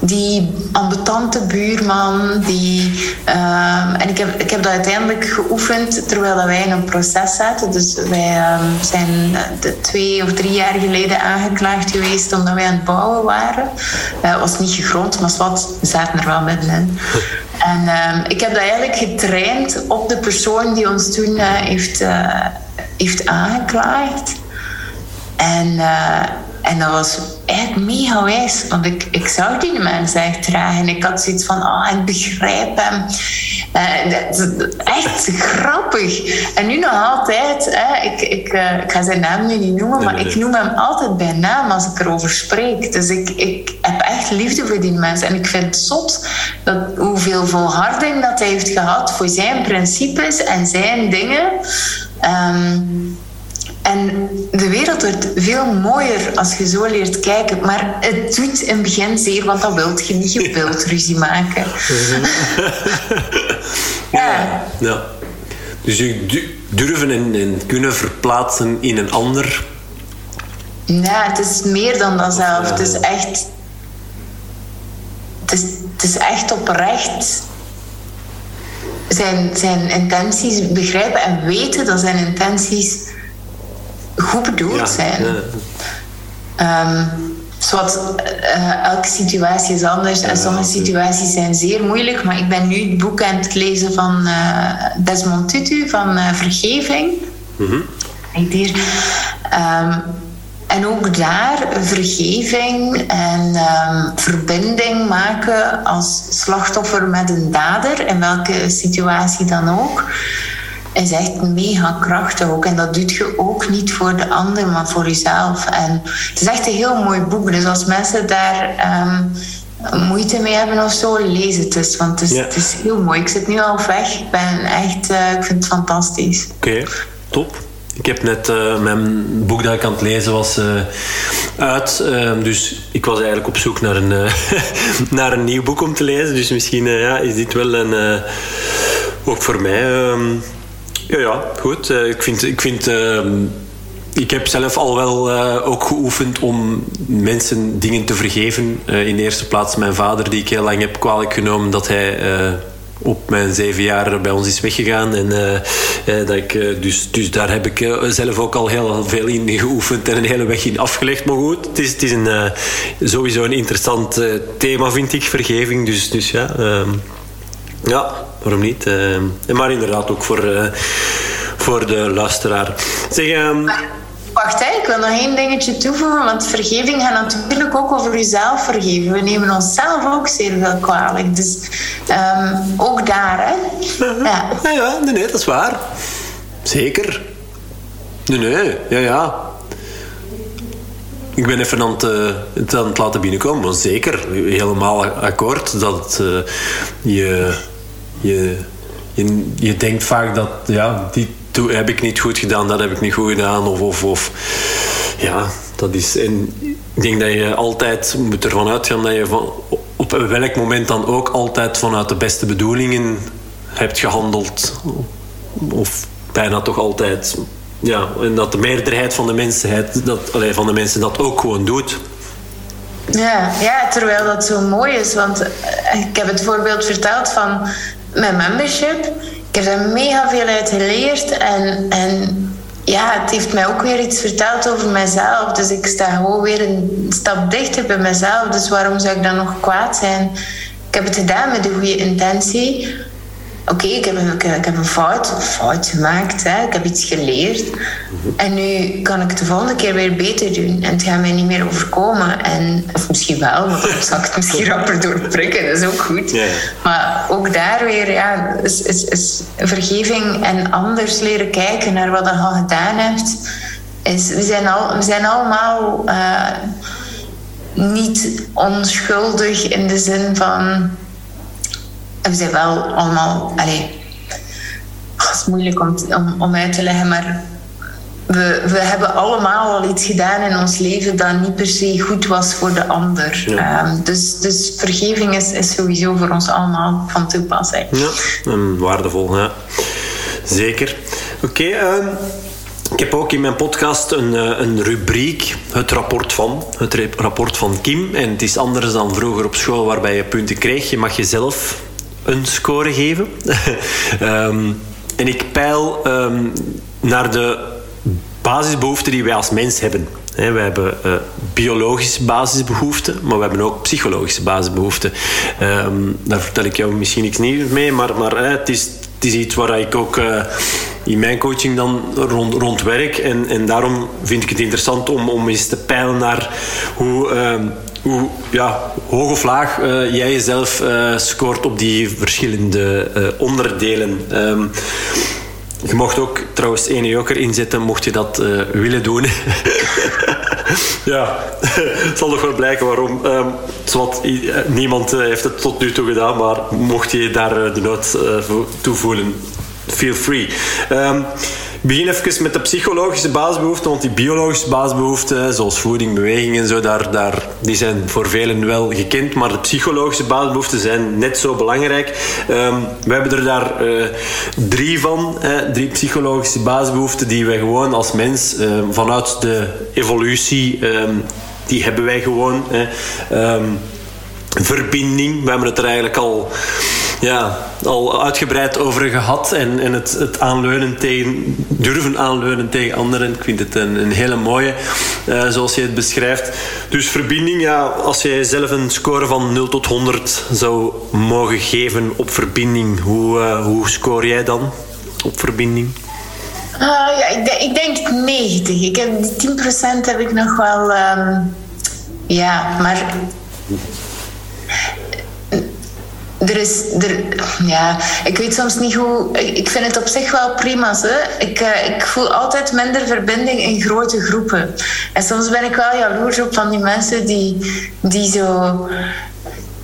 die ambetante buurman, die... Um, en ik heb, ik heb dat uiteindelijk geoefend terwijl dat wij in een proces zaten. Dus wij um, zijn de twee of drie jaar geleden aangeklaagd geweest omdat wij aan het bouwen waren. Het uh, was niet gegrond, maar wat, we zaten er wel middenin. En um, ik heb dat eigenlijk getraind op de persoon die ons toen uh, heeft, uh, heeft aangeklaagd. En, uh, en dat was echt mega wijs, want ik, ik zou die mensen echt dragen. En ik had zoiets van, oh, ik begrijp hem. Uh, echt grappig. En nu nog altijd, hè, ik, ik, uh, ik ga zijn naam nu niet noemen, maar ik noem hem altijd bij naam als ik erover spreek. Dus ik, ik heb echt liefde voor die mensen. En ik vind het zot dat, hoeveel volharding dat hij heeft gehad voor zijn principes en zijn dingen. Um, en de wereld wordt veel mooier als je zo leert kijken. Maar het doet in het begin zeer, want dan wilt je niet. Je wilt ruzie maken. ja. ja. Dus je durven en, en, kunnen verplaatsen in een ander. Ja, het is meer dan dat zelf. Het is echt... Het is, het is echt oprecht zijn, zijn intenties begrijpen en weten dat zijn intenties goed bedoeld zijn. Um, zoals, uh, elke situatie is anders en sommige situaties zijn zeer moeilijk. Maar ik ben nu het boek aan het lezen van uh, Desmond Tutu van uh, Vergeving. Mm um, en ook daar vergeving en um, verbinding maken als slachtoffer met een dader, in welke situatie dan ook is echt mega krachtig ook. En dat doet je ook niet voor de ander, maar voor jezelf. En het is echt een heel mooi boek. Dus als mensen daar um, moeite mee hebben of zo, lees het dus. Want het is, het is heel mooi. Ik zit nu al weg. Ik ben echt, uh, ik vind het fantastisch. Oké, top. Ik heb net uh, mijn boek dat ik aan het lezen was uh, uit. Uh, dus ik was eigenlijk op zoek naar een, naar een nieuw boek om te lezen. Dus misschien ja, is dit wel een. ook voor mij ehm, ja, ja goed. Uh, ik vind... Ik vind uh, ik heb zelf al wel uh, ook geoefend om mensen dingen te vergeven. Uh, in de eerste plaats mijn vader, die ik heel lang heb kwalijk genomen dat hij op mijn zeven jaar bij ons is weggegaan. En, dat ik, dus, dus daar heb ik zelf ook al heel veel in geoefend en een hele weg in afgelegd. Maar goed, het is, het is een, sowieso een interessant thema, vind ik, vergeving. Dus, dus ja, ehm, ja, waarom niet? Uh, maar inderdaad ook voor, uh, voor de luisteraar. Zeg, um... Wacht, hè, ik wil nog één dingetje toevoegen. Want vergeving gaat natuurlijk ook over jezelf vergeven. We nemen onszelf ook zeer veel kwalijk. Dus um, ook daar, hè. Ja. ja, ja, nee, nee, dat is waar. Zeker. Nee, nee, ja, ja. Ik ben even aan het, uh, het, aan het laten binnenkomen. Maar zeker, helemaal akkoord dat uh, je je, je, denkt vaak dat, ja, die heb ik niet goed gedaan, dat heb ik niet goed gedaan. Of, of, of ja, dat is. En ik denk dat je altijd moet ervan uitgaan dat je van, op welk moment dan ook altijd vanuit de beste bedoelingen hebt gehandeld. Of bijna toch altijd. Ja, en dat de meerderheid van de, mensheid, dat, allee, van de mensen dat ook gewoon doet. Ja, ja, terwijl dat zo mooi is. Want ik heb het voorbeeld verteld van mijn membership. Ik heb daar mega veel uit geleerd. En, en ja, het heeft mij ook weer iets verteld over mezelf. Dus ik sta gewoon weer een stap dichter bij mezelf. Dus waarom zou ik dan nog kwaad zijn? Ik heb het gedaan met de goede intentie. Oké, ik, heb een- ik, ik heb een fout, fout gemaakt, hè. ik heb iets geleerd. En nu kan ik het de volgende keer weer beter doen. En het gaat mij niet meer overkomen. En, of misschien wel, want dan zal ik het misschien rapper doorprikken, dat is ook goed. Maar ook daar weer, ja, is, is, is vergeving en anders leren kijken naar wat je al gedaan hebt. Is, we, zijn al, we zijn allemaal eh, niet onschuldig in de zin van. We zijn wel allemaal. Allee, het is moeilijk om, om, om uit te leggen, maar we, we hebben allemaal al iets gedaan in ons leven dat niet per se goed was voor de ander. Ja. Ehm, dus, dus vergeving is, is sowieso voor ons allemaal van toepassing. Ja, waardevol, ja. Zeker. Oké, ehm, ik heb ook in mijn podcast een, eh, een rubriek, het rapport van. Het rapport van Kim. En het is anders dan vroeger op school waarbij je punten kreeg. Je mag jezelf een score geven. Ehm, en ik peil ehm, naar de basisbehoeften die wij als mens hebben. We hebben eh, biologische basisbehoeften, maar we hebben ook psychologische basisbehoeften. Ehm, daar vertel ik jou misschien niks nieuws mee, maar, maar het, is, het is iets waar ik ook eh, in mijn coaching dan rond, rond werk. En, en daarom vind ik het interessant om, om eens te peilen naar hoe, hoe ja, hoog of laag eh, jij jezelf eh, scoort op die verschillende eh, onderdelen. Ehm, je mocht ook trouwens één joker inzetten, mocht je dat willen doen. ja, het zal nog wel blijken waarom. Ehm, eh, niemand heeft het tot nu toe gedaan, maar mocht je daar de nood toe voelen, feel free. Ehm, begin even met de psychologische basisbehoeften, want die biologische basisbehoeften, zoals voeding, beweging en zo, daar, daar, die zijn voor velen wel gekend, maar de psychologische basisbehoeften zijn net zo belangrijk. Ehm, we hebben er daar eh, drie van, drie psychologische basisbehoeften die wij gewoon als mens eh, vanuit de evolutie, ehm, die hebben wij gewoon. Ehm, verbinding. We hebben het er eigenlijk al, ja, al uitgebreid over gehad. En, en het, het aanleunen tegen, durven aanleunen tegen anderen. Ik vind het een, een hele mooie, eh, zoals je het beschrijft. Dus verbinding, ja, als jij zelf een score van 0 tot 100 zou mogen geven op verbinding, hoe, eh, hoe score jij dan op verbinding? Ah, ja, ik, ik denk 90. Ik heb, die 10% heb ik nog wel. ehm, ja, maar. Er is. Er, ja, ik weet soms niet hoe. Ik vind het op zich wel prima. Hè? Ik, eh, ik voel altijd minder verbinding in grote groepen. En soms ben ik wel jaloers op van die mensen die, die zo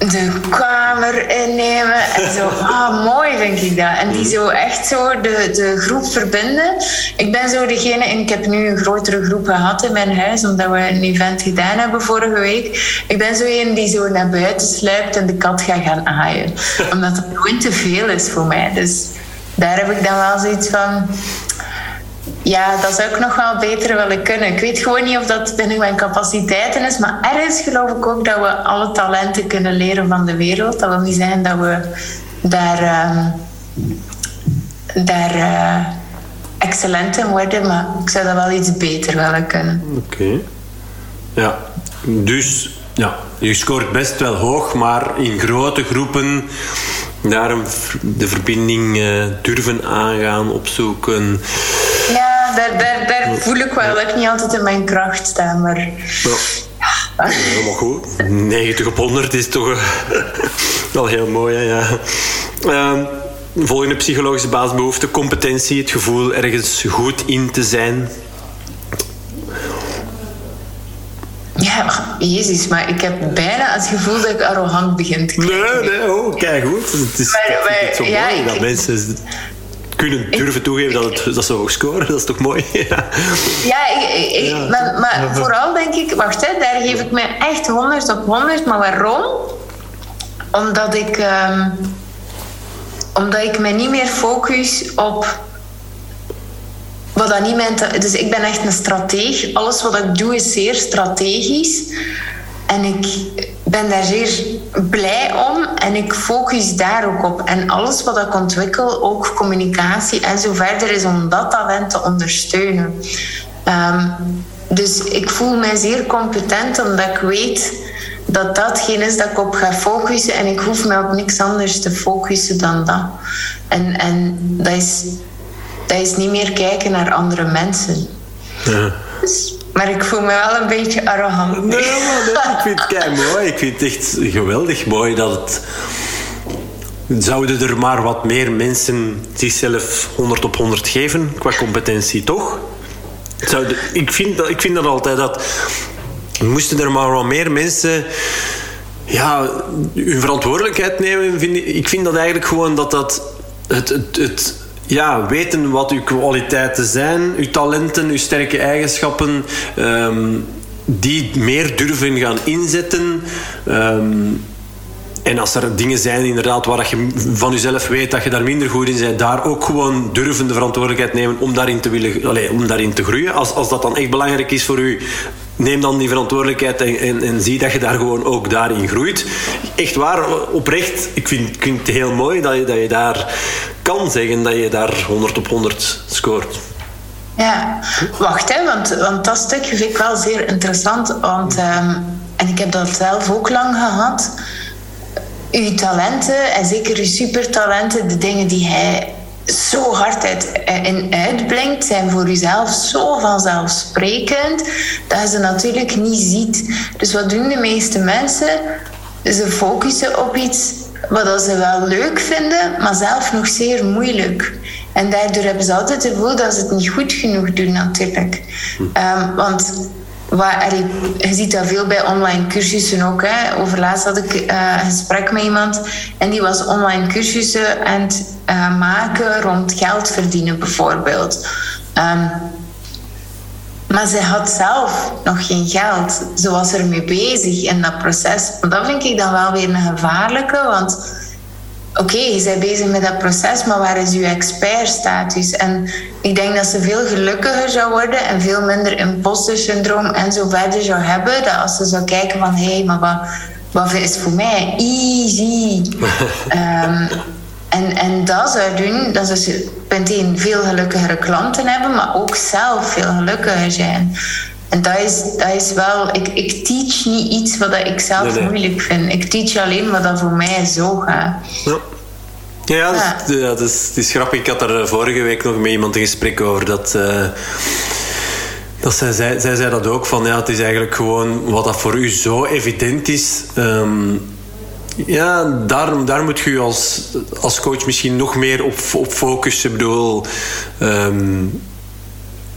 de kamer innemen en zo. Ah, mooi vind ik dat. En die zo echt zo de, de groep verbinden. Ik ben zo degene, en ik heb nu een grotere groep gehad in mijn huis, omdat we een event gedaan hebben vorige week. Ik ben zo een die zo naar buiten sluipt en de kat gaat gaan aaien. Omdat het gewoon te veel is voor mij. Dus daar heb ik dan wel zoiets van. Ja, dat zou ik nog wel beter willen kunnen. Ik weet gewoon niet of dat binnen mijn capaciteiten is. Maar ergens geloof ik ook dat we alle talenten kunnen leren van de wereld. Dat wil niet zeggen dat we daar, ehm, daar eh, excellent in worden. Maar ik zou dat wel iets beter willen kunnen. Oké. Ja, dus ja, je scoort best wel hoog, maar in grote groepen daarom de verbinding eh, durven aangaan, opzoeken. Ja, daar, daar, daar voel ik wel dat ik niet altijd in mijn kracht sta. Maar Ja, helemaal goed. 90 op 100 is toch eh, wel heel mooi, hè? Ja. Ehm, volgende psychologische basisbehoefte, competentie, het gevoel ergens goed in te zijn. Ja, jezus, maar ik heb bijna het gevoel dat ik arrogant begin te klinken. Nee, nee, oh, kijk goed. Het is, Maar- het zo ja, mooi ik- dat mensen kunnen durven toegeven dat, het, dat ze hoog scoren. Dat is toch mooi? Ja. Ja, ik, ik- ik- Ja. Maar, maar vooral denk ik, wacht, hè, daar geef ik me echt 100 op 100. Maar waarom? Omdat ik, ehm, omdat ik me niet meer focus op wat dat niet mijn. Dus ik ben echt een strateeg. Alles wat ik doe is zeer strategisch. En ik ben daar zeer blij om en ik focus daar ook op. En alles wat ik ontwikkel, ook communicatie en zo verder, is om dat talent te ondersteunen. Ehm, dus ik voel mij zeer competent omdat ik weet dat datgene is dat ik op ga focussen en ik hoef me op niks anders te focussen dan dat. En, en dat, is, dat is niet meer kijken naar andere mensen. Ja. Dus, maar ik voel me wel een beetje arrogant. Nee, maar ik vind het kei mooi. Ik vind het echt geweldig mooi dat het. Zouden er maar wat meer mensen zichzelf 100 op 100 geven qua competentie, toch? Ik, vind dat, ik vind dat altijd dat. Moesten er maar wat meer mensen ja, hun verantwoordelijkheid nemen. Vind ik, ik vind dat eigenlijk gewoon dat dat het, het, het ja, weten wat uw kwaliteiten zijn, uw talenten, uw sterke eigenschappen, ehm, die meer durven gaan inzetten. Ehm, en als er dingen zijn inderdaad waar je van jezelf weet dat je daar minder goed in bent, daar ook gewoon durven de verantwoordelijkheid nemen om daarin te, willen, allez, om daarin te groeien. Als, als dat dan echt belangrijk is voor u, neem dan die verantwoordelijkheid en, en, zie dat je daar gewoon ook daarin groeit. Echt waar, oprecht, ik vind, ik vind het heel mooi dat je, dat je daar kan zeggen dat je daar 100 op 100 scoort. Ja, wacht hè, want, want dat stukje vind ik wel zeer interessant. Want, um, en ik heb dat zelf ook lang gehad uw talenten, en zeker uw supertalenten, de dingen die hij zo hard uit, in uitblinkt, zijn voor uzelf zo vanzelfsprekend dat je ze natuurlijk niet ziet. Dus wat doen de meeste mensen? Ze focussen op iets wat ze wel leuk vinden, maar zelf nog zeer moeilijk. En daardoor hebben ze altijd het gevoel dat ze het niet goed genoeg doen, natuurlijk. Um, want Waar, je ziet dat veel bij online cursussen ook. Hè. Overlaatst had ik uh, een gesprek met iemand en die was online cursussen aan het uh, maken rond geld verdienen, bijvoorbeeld. Um, maar ze had zelf nog geen geld. Ze was ermee bezig in dat proces. dat vind ik dan wel weer een gevaarlijke, want oké, je bent bezig met dat proces, maar waar is je expertstatus? En ik denk dat ze veel gelukkiger zou worden en veel minder imposter syndroom en zo verder zou hebben. Dat als ze zou kijken van, hé, hey, maar wat, wat is voor mij easy? um, en, en dat zou doen dat ze meteen veel gelukkigere klanten hebben, maar ook zelf veel gelukkiger zijn. En dat is, dat is wel, ik, ik teach niet iets wat ik zelf moeilijk vind. Ik teach alleen wat dat voor mij zo gaat. Ja. Ja, ja. Dat, ja dat, is, is grappig. Ik had er eh, vorige week nog met iemand een gesprek over. Dat, uh, dat zij, zij, zij zei dat ook. Van, ja, het is eigenlijk gewoon wat dat voor u zo evident is. Um, ja, daar, daar moet je als, als coach misschien nog meer op, op focussen. Ik bedoel... Um,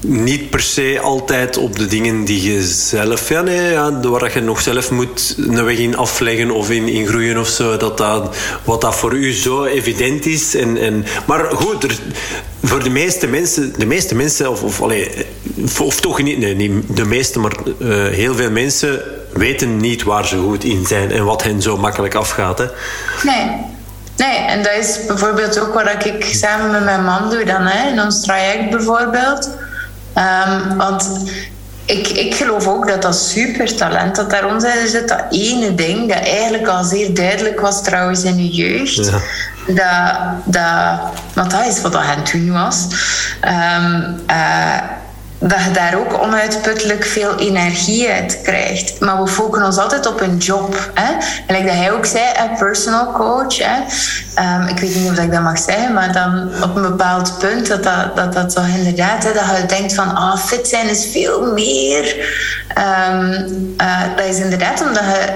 niet per se altijd op de dingen die je zelf, ja, nee, ja, waar je nog zelf moet een weg in afleggen of in, in groeien of zo. Dat dat, wat dat voor u zo evident is. En, en, maar goed, voor de meeste mensen, de meeste mensen of, of, allee, of toch niet, nee, niet de meeste, maar uh, heel veel mensen weten niet waar ze goed in zijn en wat hen zo makkelijk afgaat. Hè. Nee. Nee, en dat is bijvoorbeeld ook wat ik samen met mijn man doe dan, hè, in ons traject bijvoorbeeld. Um, want ik, ik geloof ook dat dat supertalent dat daaronder zit, dat ene ding dat eigenlijk al zeer duidelijk was trouwens in je jeugd. Ja. Dat, dat, want dat is wat dat hen toen was. Um, uh, dat je daar ook onuitputtelijk veel energie uit krijgt. Maar we focussen ons altijd op een job. Hè? Like dat hij ook zei, een personal coach. Hè? Um, ik weet niet of ik dat mag zeggen, maar dan op een bepaald punt dat dat, dat, dat toch inderdaad, dat je denkt van ah, fit zijn is veel meer. Um, uh, dat is inderdaad omdat je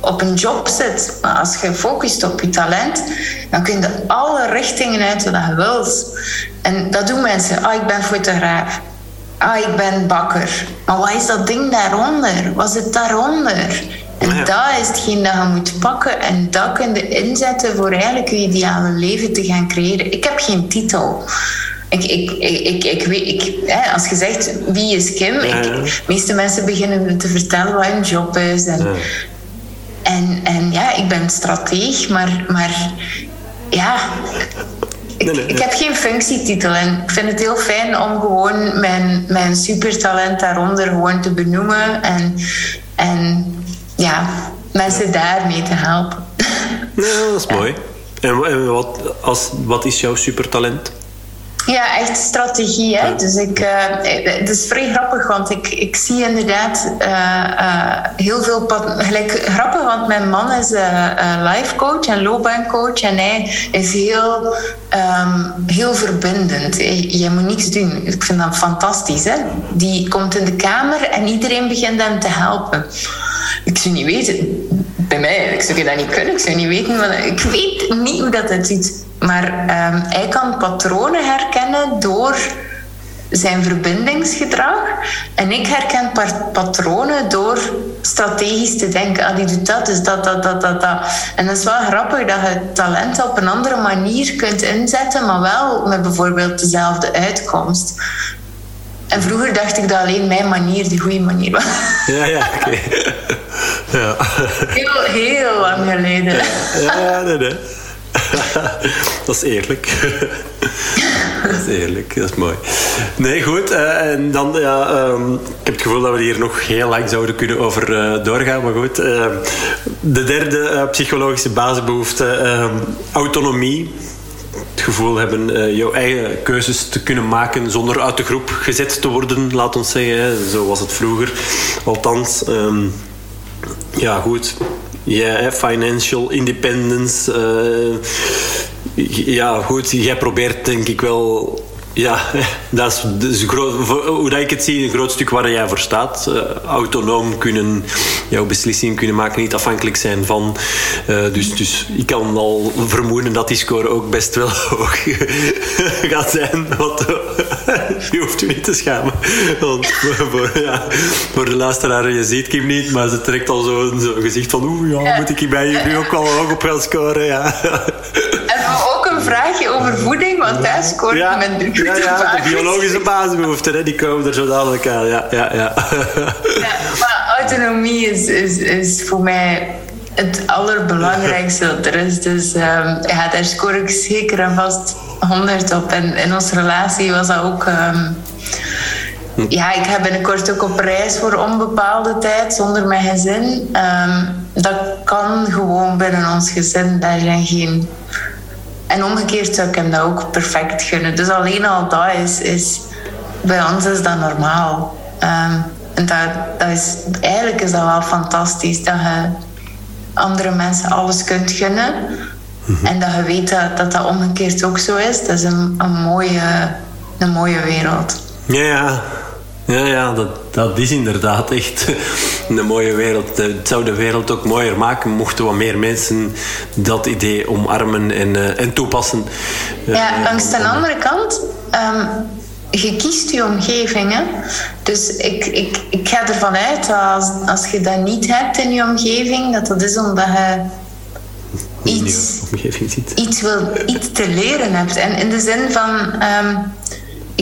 op een job zit. Maar als je focust op je talent, dan kun je alle richtingen uit wat je wilt. En dat doen mensen. Ah, ik ben fotograaf ah, ik ben bakker. Maar wat is dat ding daaronder? Wat zit daaronder? En ja. dat is hetgeen dat je moet pakken en dat kun je inzetten voor eigenlijk je ideale leven te gaan creëren. Ik heb geen titel. Ik, ik, ik, ik, weet, ik, hè, als je zegt wie is Kim, de meeste mensen beginnen te vertellen wat hun job is. En, ja. en, en ja, ik ben strateeg, maar, maar ja, ik, heb geen functietitel en ik vind het heel fijn om gewoon mijn, mijn supertalent daaronder gewoon te benoemen en, en ja, mensen daarmee te helpen. Ja, dat is mooi. En, wat, als, wat is jouw supertalent? Ja, echt strategie. Hè? Dus ik, uh, het is vrij grappig, want ik, ik zie inderdaad uh, uh, heel veel... Gelijk, grappig, want mijn man is life coach en loopbaancoach. En hij is heel, um, heel verbindend. Je moet niks doen. Ik vind dat fantastisch. Hè? Die komt in de kamer en iedereen begint hem te helpen. Ik zou niet weten... Bij mij, ik zou dat niet kunnen. Ik zou niet weten... Want ik weet niet hoe dat het ziet maar um, hij kan patronen herkennen door zijn verbindingsgedrag. En ik herken patronen door strategisch te denken. Ah, die doet dat, dus dat, dat, dat, dat, dat. En dat is wel grappig dat je talent op een andere manier kunt inzetten, maar wel met bijvoorbeeld dezelfde uitkomst. En vroeger dacht ik dat alleen mijn manier de goede manier was. Ja, ja, oké. Okay. Ja. Heel, heel lang geleden. Ja, ja nee, nee. dat is eerlijk. dat is eerlijk, dat is mooi. Nee, goed. Uh, en dan, ja, um, ik heb het gevoel dat we hier nog heel lang zouden kunnen over uh, doorgaan. Maar goed, uh, de derde psychologische basisbehoefte, autonomie. Het gevoel hebben jouw eigen keuzes te kunnen maken zonder uit de groep gezet te worden, laat ons zeggen. Zo was het vroeger, althans. Um, ja, goed ja, financial independence. Uh, ja, goed, jij probeert denk ik wel ja, dat is, is groot, hoe dat ik het zie, een groot stuk waar jij voor staat. Uh, autonoom kunnen, jouw beslissingen kunnen maken, niet afhankelijk zijn van. Uh, dus, dus ik kan al vermoeden dat die score ook best wel hoog gaat zijn. Wat, je hoeft je niet te schamen. Want voor, ja, voor de luisteraar, je ziet Kim niet, maar ze trekt al zo'n zo gezicht van oeh, ja, moet ik hier bij jullie ook wel hoog op gaan scoren. Ja. Een vraagje over voeding, want daar scoort ja. men ja, ja, de biologische basisbehoeften, hè, die komen er zo dadelijk aan. Ja, ja, ja. ja maar autonomie is, is, is voor mij het allerbelangrijkste er is. Dus um, ja, daar scoor ik zeker en vast 100 op. En in onze relatie was dat ook. Um, ja, ik ga binnenkort ook op reis voor onbepaalde tijd zonder mijn gezin. Um, dat kan gewoon binnen ons gezin. Daar zijn geen en omgekeerd zou ik hem dat ook perfect gunnen. Dus alleen al dat is, is bij ons is dat normaal. Um, en dat, dat is, eigenlijk is dat wel fantastisch dat je andere mensen alles kunt gunnen. Mhm. En dat je weet dat, dat, dat omgekeerd ook zo is. Dat is een, een, mooie, een mooie wereld. Ja, ja. Ja, ja dat, dat is inderdaad echt een mooie wereld. Het zou de wereld ook mooier maken mochten wat meer mensen dat idee omarmen en, uh, en toepassen. Ja, uh, langs de andere kant, um, je kiest je omgeving. Hè? Dus ik, ik, ik ga ervan uit dat als, als je dat niet hebt in je omgeving, dat dat is omdat je iets, iets, wil, iets te leren hebt. En in de zin van. Um,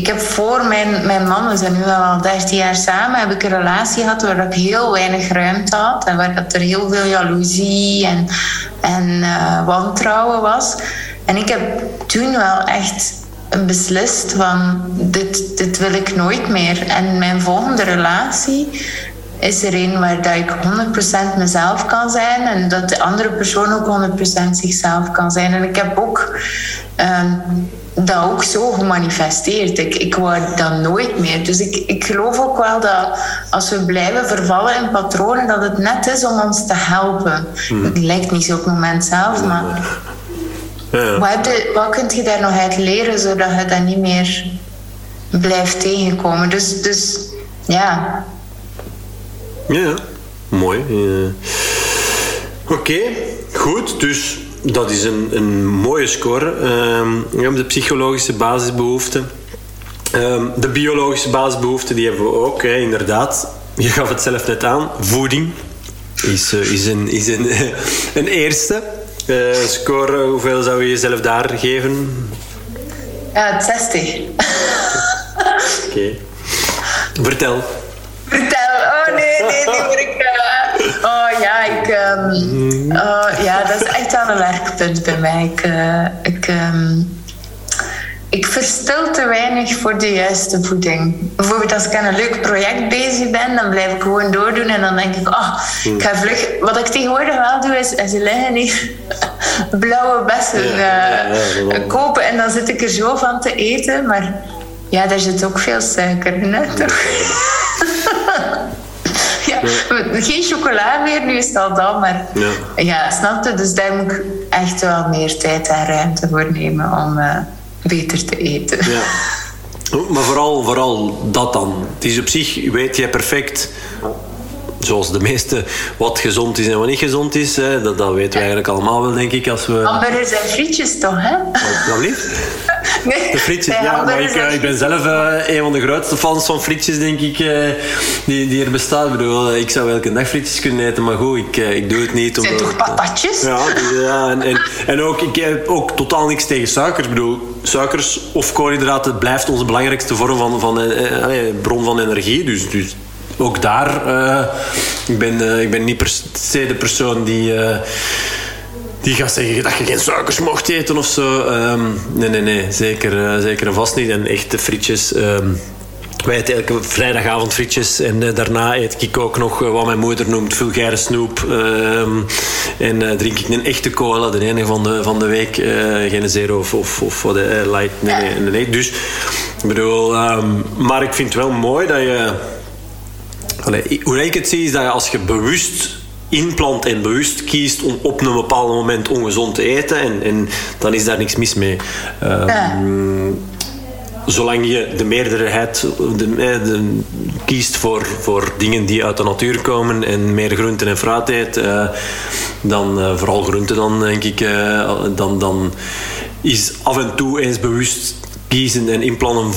ik heb voor mijn, mijn man, we zijn nu al 13 jaar samen, heb ik een relatie gehad waar ik heel weinig ruimte had. En waar dat er heel veel jaloezie en, en uh, wantrouwen was. En ik heb toen wel echt beslist van dit, dit wil ik nooit meer. En mijn volgende relatie is er een waar dat ik 100% mezelf kan zijn en dat de andere persoon ook 100% zichzelf kan zijn. En ik heb ook uh, dat ook zo gemanifesteerd. Ik, ik wou dat nooit meer. Dus ik, ik geloof ook wel dat als we blijven vervallen in patronen, dat het net is om ons te helpen. Hmm. Het lijkt niet zo op het moment zelf, maar. Ja. Wat, je, wat kun je daar nog uit leren zodat je dat niet meer blijft tegenkomen? Dus, dus ja. Ja, mooi. Oké, goed. Dus dat is een, een mooie score. Um, de psychologische basisbehoeften. Um, de biologische basisbehoeften die hebben we ook, hè, inderdaad. Je gaf het zelf net aan. Voeding is, uh, is, een, is een, een eerste. Uh, score, hoeveel zou je jezelf daar geven? Ja, 60. Oké. Okay. Vertel. Vertel. Oh nee, nee, die word ik... Oh ja, ik, um, oh, ja, dat is echt wel een werkpunt bij mij. Ik, uh, ik, um, ik verstil te weinig voor de juiste voeding. Bijvoorbeeld als ik aan een leuk project bezig ben, dan blijf ik gewoon doordoen en dan denk ik, oh, ik ga vlug. Wat ik tegenwoordig wel doe, is, is liggen hier blauwe bessen uh, kopen en dan zit ik er zo van te eten. Maar ja, daar zit ook veel suiker in, hè, toch? ja, geen chocola meer, nu is het al dan, maar ja, ja snap je? Dus daar moet ik echt wel meer tijd en ruimte voor nemen om... Uh, beter te eten. Ja. Maar vooral, vooral dat dan. Het is op zich, weet jij perfect zoals de meeste, wat gezond is en wat niet gezond is. Hè. Dat, dat weten we eigenlijk allemaal wel, denk ik. Als we... Hamburgers en frietjes toch, hè? Wat lief? Nee, de frietjes, ja. Maar ik, eh, ik ben zelf uh, een van de grootste fans van frietjes, denk ik, uh, die, die er bestaat. Ik bedoel, ik zou elke dag frietjes kunnen eten, maar goed, ik, ik doe het niet. Omdat, Zijn toch patatjes? ja, ja en, en, en, ook, ik heb ook totaal niks tegen suikers. Ik bedoel, suikers of koolhydraten blijft onze belangrijkste vorm van, van bron van energie. Dus, dus ook daar, uh, ik, ben, uh, ik ben niet per se de persoon die, uh, die gaat zeggen dat je geen suikers mocht eten of zo. Um, nee, nee, nee, zeker, zeker en vast niet. En echte frietjes. Um, wij eten elke vrijdagavond frietjes en daarna eet ik ook nog wat mijn moeder noemt vulgaire snoep. Uh, en drink ik een echte cola, de enige van de, van de week. geen zero of, of, of light. Nee, nee, Dus, ik bedoel, maar ik vind het wel mooi dat je hoe ik het zie is dat je als je bewust inplant en bewust kiest om op een bepaald moment ongezond te eten, en, en dan is daar niks mis mee. Um, Zolang je de meerderheid de, de, kiest voor, voor dingen die uit de natuur komen en meer groenten en fruit eet, uh, dan uh, vooral groenten dan denk ik, uh, dan, dan is af en toe eens bewust kiezen en inplannen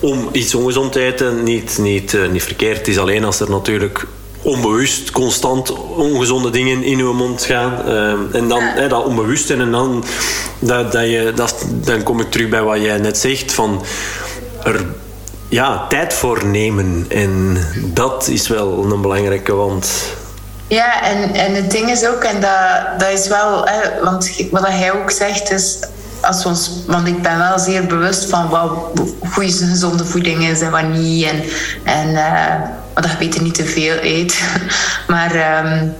om iets ongezond te eten niet, niet, uh, niet verkeerd. Het is alleen als er natuurlijk onbewust constant ongezonde dingen in uw mond gaan. Uh, en dan hè, dat onbewust en dan, dat, dat je, dat, dan kom ik terug bij wat jij net zegt. Van er ja, tijd voor nemen. En dat is wel een belangrijke, want... Ja, en, en het ding is ook, en dat, dat is wel... Hè, want wat hij ook zegt is als ons, want ik ben wel zeer bewust van wat goede gezonde voeding is en wat niet. En, en uh, dat je beter niet te veel eet. maar um,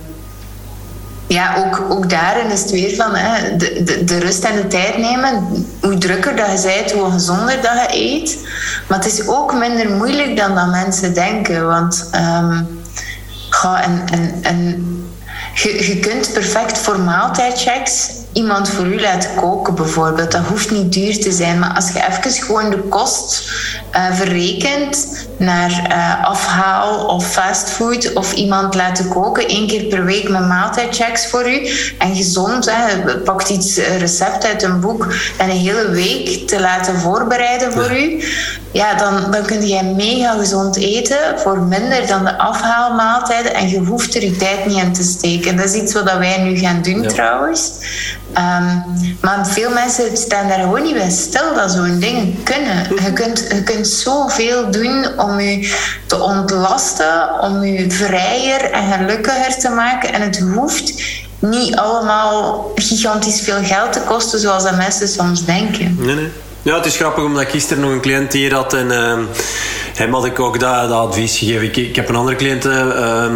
ja, ook, ook daarin is het weer van hè, de, de, de, rust en de tijd nemen. Hoe drukker dat je bent, hoe gezonder dat je eet. Maar het is ook minder moeilijk dan dat mensen denken. Want um, ga en, en, en je, je kunt perfect voor maaltijdchecks iemand voor u laten koken bijvoorbeeld. Dat hoeft niet duur te zijn, maar als je even gewoon de kost uh, verrekent naar uh, afhaal of fastfood of iemand laten koken één keer per week met maaltijdchecks voor u en gezond, hè, pakt iets eh, recept uit een boek en een hele week te laten voorbereiden voor u, ja, dan, dan kun je mega gezond eten voor minder dan de afhaalmaaltijden en je hoeft er je tijd niet in te steken. Dat is iets wat wij nu gaan doen trouwens. Um, maar veel mensen staan daar gewoon niet bij stil dat zo'n dingen kunnen. Je kunt, je kunt zoveel doen om je te ontlasten, om je vrijer en gelukkiger te maken. En het hoeft niet allemaal gigantisch veel geld te kosten zoals dat mensen soms denken. Nee, nee. Ja, het is grappig omdat ik gisteren nog een cliënt hier had en uh, hem had ik ook dat, advies gegeven. Ik, ik heb een andere cliënt. Uh,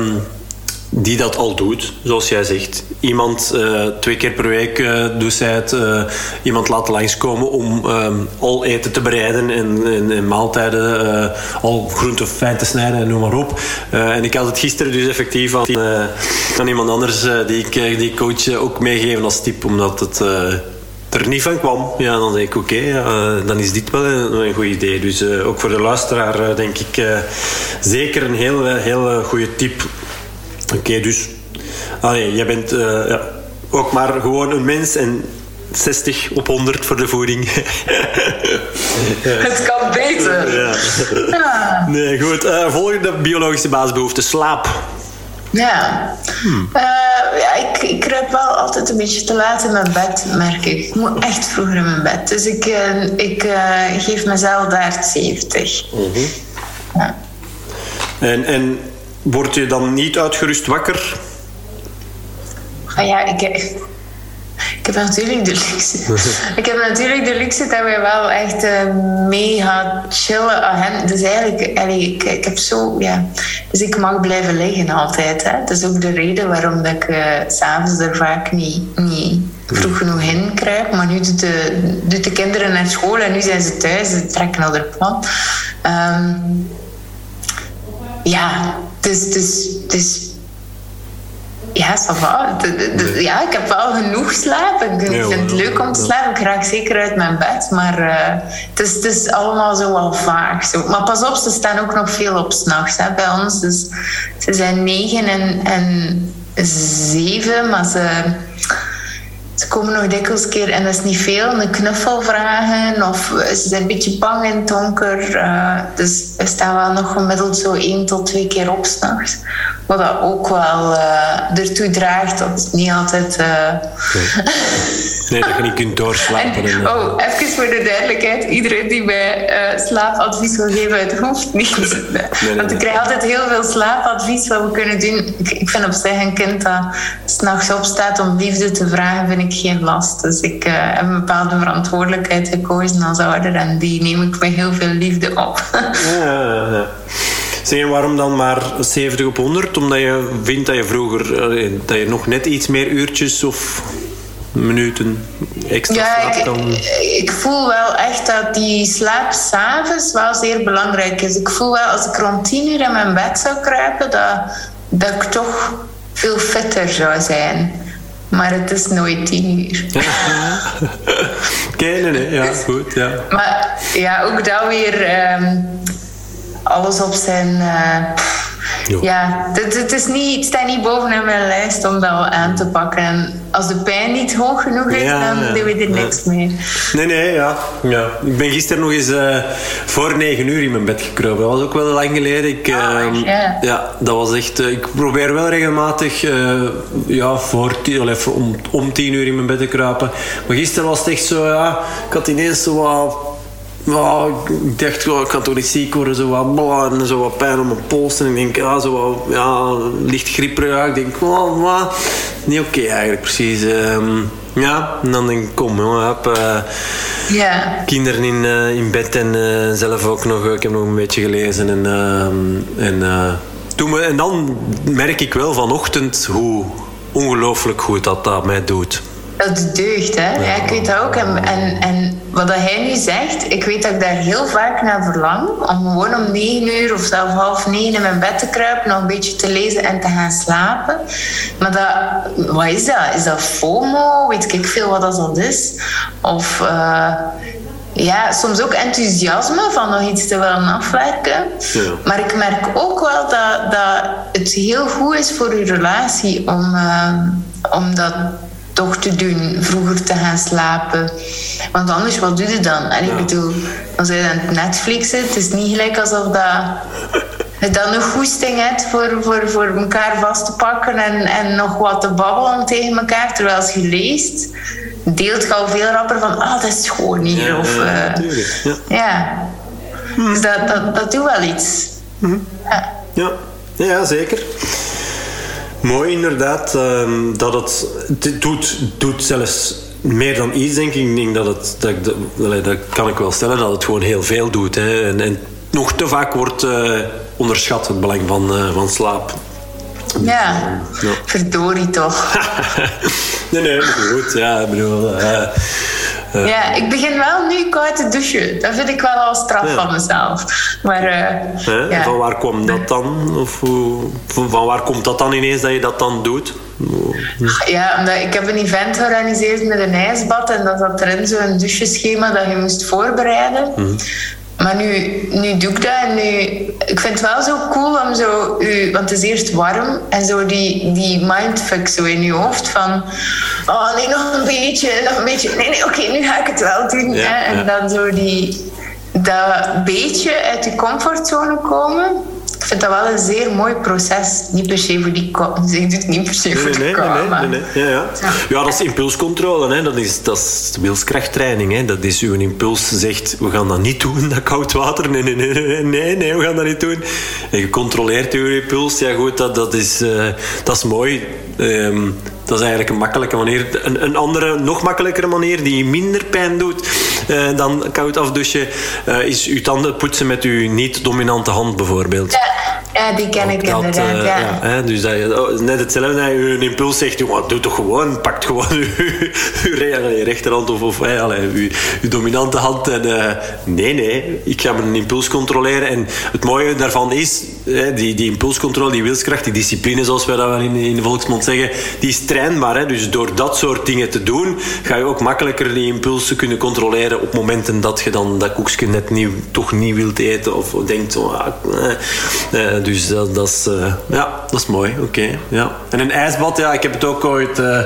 die dat al doet, zoals jij zegt. Iemand uh, twee keer per week uh, doet zij het iemand laten langskomen om um, al eten te bereiden en, en, en maaltijden, al groenten fijn te snijden en noem maar op. en ik had het gisteren dus effectief aan, aan iemand anders die ik die coach ook meegeven als tip, omdat het er niet van kwam. Ja, dan denk ik oké, okay, dan is dit wel een, een goed idee. Dus ook voor de luisteraar denk ik zeker een heel, heel goede tip Oké, dus allee, jij bent ja, ook maar gewoon een mens en 60 op 100 voor de voeding. Het kan beter. Ja. ja. Nee, goed. Volgende biologische basisbehoefte, slaap. Ja. Hmm. Uh, ja ik, kruip wel altijd een beetje te laat in mijn bed, merk ik. Ik moet echt vroeger in mijn bed. Dus ik, uh, ik uh, geef mezelf daar 70. Mm -hmm. ja. En, en Word je dan niet uitgerust wakker? Ah ja, ik, ik heb natuurlijk de luxe. ik heb natuurlijk de luxe dat wij wel echt uh, mega chillen agent. Dus eigenlijk, allee, ik, ik heb zo, ja. Dus ik mag blijven liggen altijd. Hè. Dat is ook de reden waarom dat ik uh, s'avonds er vaak niet, niet vroeg genoeg in kruip. Maar nu doet de, doet de kinderen naar school en nu zijn ze thuis. Ze trekken al de plan. Um, ja, dus, dus, dus ja, ça va. Ja, ik heb wel genoeg slaap. Ik vind het leuk om te slapen. Ik raak zeker uit mijn bed. Maar uh, het, is, het is allemaal zo wel vaag. Zo. Maar pas op, ze staan ook nog veel op s'nachts bij ons. Dus ze zijn negen en, en zeven. Maar ze ze komen nog dikwijls keer, en dat is niet veel, een knuffel vragen. Of ze zijn een beetje bang in het donker. Uh, dus we staan wel nog gemiddeld zo één tot twee keer op s'nachts. Wat dat ook wel uh, ertoe draagt dat het niet altijd... Uh... Nee, dat je niet kunt doorslapen. En, oh, even voor de duidelijkheid. Iedereen die mij slaapadvies wil geven, het hoeft niet. Nee, Want ik krijg altijd heel veel slaapadvies wat we kunnen doen. Ik, ik vind op zich een kind dat s'nachts opstaat om liefde te vragen, vind ik geen last. Dus ik uh, heb een bepaalde verantwoordelijkheid gekozen als ouder en die neem ik met heel veel liefde op. ja, ja. Zeg waarom dan maar 70 op 100? Omdat je vindt dat je vroeger eh, dat je nog net iets meer uurtjes of minuten extra ja, ik, dan... ik voel wel echt dat die slaap s'avonds wel zeer belangrijk is. Ik voel wel als ik rond 10 uur in mijn bed zou kruipen, dat, dat ik toch veel fitter zou zijn. Maar het is nooit tien uur. Oké, nee, nee, ja, goed. Ja. Maar ja, ook dat weer um, alles op zijn. Uh, ja, het, het, is niet, het staat niet bovenaan mijn lijst om dat aan te pakken. En als de pijn niet hoog genoeg is, dan doen we er niks mee. Nee, nee, ja. ja. Ik ben gisteren nog eens uh, voor negen uur in mijn bed gekropen. Dat was ook wel lang geleden. Ik, oh, uh, yeah. Ja, dat was echt... Uh, ik probeer wel regelmatig eh, ja, voor tien, even om, om tien uur in mijn bed te kruipen. Maar gisteren was het echt zo... Ja, ik had ineens zo wat ja, ik dacht, ik kan toch niet ziek worden, zo wat, en zo wat pijn op mijn pols. En ik denk, ja, zo wat, ja, licht grieperig. Ik denk, wat, niet oké okay, eigenlijk, precies. Um, ja, en dan denk ik, kom, jongen, heb uh, yeah. kinderen in, uh, in bed en uh, zelf ook nog, ik heb nog een beetje gelezen. En, en, toen we, en dan merk ik wel vanochtend hoe ongelooflijk goed dat dat mij doet. Dat is deugd, hè? Ja, ik weet dat ook. En, en, en wat hij nu zegt, ik weet dat ik daar heel vaak naar verlang. Om gewoon om negen uur of zelfs half negen in mijn bed te kruipen, nog een beetje te lezen en te gaan slapen. Maar dat, wat is dat? Is dat FOMO? Weet ik veel wat dat is? Of... Uh, ja, soms ook enthousiasme van nog iets te willen afwerken. Ja. Maar ik merk ook wel dat, dat het heel goed is voor je relatie om, uh, om dat toch te doen, vroeger te gaan slapen. Want anders, wat doe je dan? En ik bedoel, als je aan het Netflixen, het is niet gelijk alsof dat je dan nog goesting hebt voor, voor, voor elkaar vast te pakken en, en nog wat te babbelen tegen elkaar. Terwijl als je leest, deelt je al veel rapper van, ah, dat is gewoon hier. Ja, of, uh, ja. ja. Dus dat, dat, dat doet wel iets. Ja. ja. Ja, zeker. Mooi inderdaad. Um, dat het, het doet, doet zelfs meer dan iets, denk ik. Ik denk dat het, dat, dat, dat kan ik wel stellen, dat het gewoon heel veel doet. Hè. En, en nog te vaak wordt uh, onderschat het belang van, uh, van slaap. Ja, ja. verdorie toch. nee, nee, goed. Ja, ik bedoel... Uh, uh, ja, ik begin wel nu koud te douchen. Dat vind ik wel al straf ja. van mezelf. Maar, uh, ja. Van waar komt dat dan? Of van waar komt dat dan ineens dat je dat dan doet? Ja, omdat ik heb een event georganiseerd met een ijsbad en dat zat erin zo'n doucheschema dat je moest voorbereiden. Mm -hmm. Maar nu, nu doe ik dat en nu... Ik vind het wel zo cool om zo... U, want het is eerst warm en zo die, die mindfuck zo in je hoofd van... Oh, nee, nog een beetje, nog een beetje. Nee, nee, oké, okay, nu ga ik het wel doen. Ja, hè? En ja. dan zo die... Dat beetje uit je comfortzone komen. Ik vind dat wel een zeer mooi proces. Niet per se voor die kop. Dus ik doe het niet per se voor Nee, de nee, nee, nee. Ja, ja. Ja. ja, dat is impulscontrole. Hè. Dat, is, dat is wilskrachttraining. Hè. Dat is uw impuls zegt, we gaan dat niet doen, dat koud water. Nee, nee, nee, nee, nee, we gaan dat niet doen. En je controleert uw impuls. Ja goed, dat, dat, is, eh, dat is mooi. Ehm, dat is eigenlijk een makkelijke manier. Een, een andere, nog makkelijkere manier die minder pijn doet dan koud afdouchen, eh, is uw tanden poetsen met uw niet-dominante hand bijvoorbeeld. Ja, die ken ik Dat, inderdaad. eh, ja. ja, hè, dus dat, je- oh, net hetzelfde dat je een impuls zegt, jongen, doe toch gewoon, pak gewoon je, je, rechterhand of, of hè, allee, je, je dominante hand. En, eh, nee, nee, ik ga mijn impuls controleren. En het mooie daarvan is, hè, die, die impulscontrole, die wilskracht, die discipline, zoals wij dat wel in, in de volksmond zeggen, die is trainbaar. Hè. Dus door dat soort dingen te doen, ga je ook makkelijker die impulsen kunnen controleren op momenten dat je dan dat koekje net niet, toch niet wilt eten of denkt, oh, eh. Eh, dus dat, dat, is, eh, ja, dat is mooi. Oké, ja. En een ijsbad, ja, ik heb het ook ooit eh,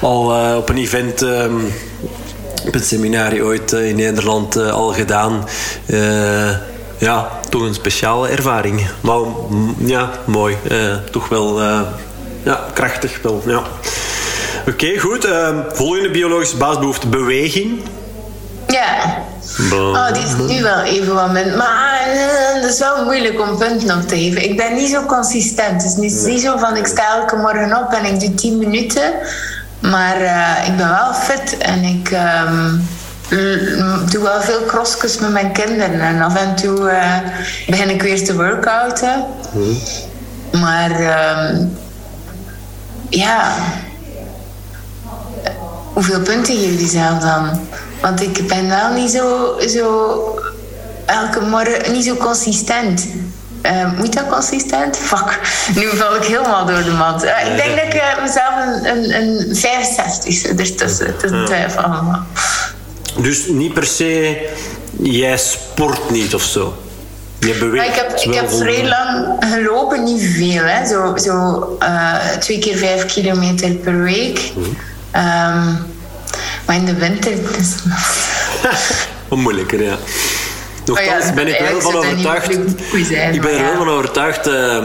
al eh, op een event... ehm, op het seminarie ooit in Nederland al gedaan. Ja, toch een speciale ervaring. Maar mm, ja, mooi. Toch wel ja, krachtig. Wel, ja. Oké, goed. Eh, volgende biologische basisbehoefte, beweging. Ja. Oh, die is nu wel even wat min. Maar eh, het is wel moeilijk om punten op te geven. Ik ben niet zo consistent. Het is niet, niet zo van ik sta elke morgen op en ik doe 10 minuten. Maar eh, ik ben wel fit en ik ehm, doe wel veel crossjes met mijn kinderen. En af en toe eh, begin ik weer te workouten. Maar ehm, ja, hoeveel punten geef je zelf dan? Want ik ben wel niet zo, zo elke morgen niet zo consistent. Eh, moet dat consistent? Fuck, nu val ik helemaal door de mat. Eh, ik denk dat ik eh, mezelf een, een, een 65 zit ertussen. tussen twijfel allemaal. Dus niet per se, jij sport niet of zo. Je beweegt Maar ik heb, ik heb vrij lang gelopen, niet veel. Hè. Zo, zo twee keer vijf kilometer per week. Ehm, maar in de winter... Dus, Wat moeilijker, ja. Nochtans Oh ben ik wel van overtuigd. ik ben er wel van overtuigd. ehm,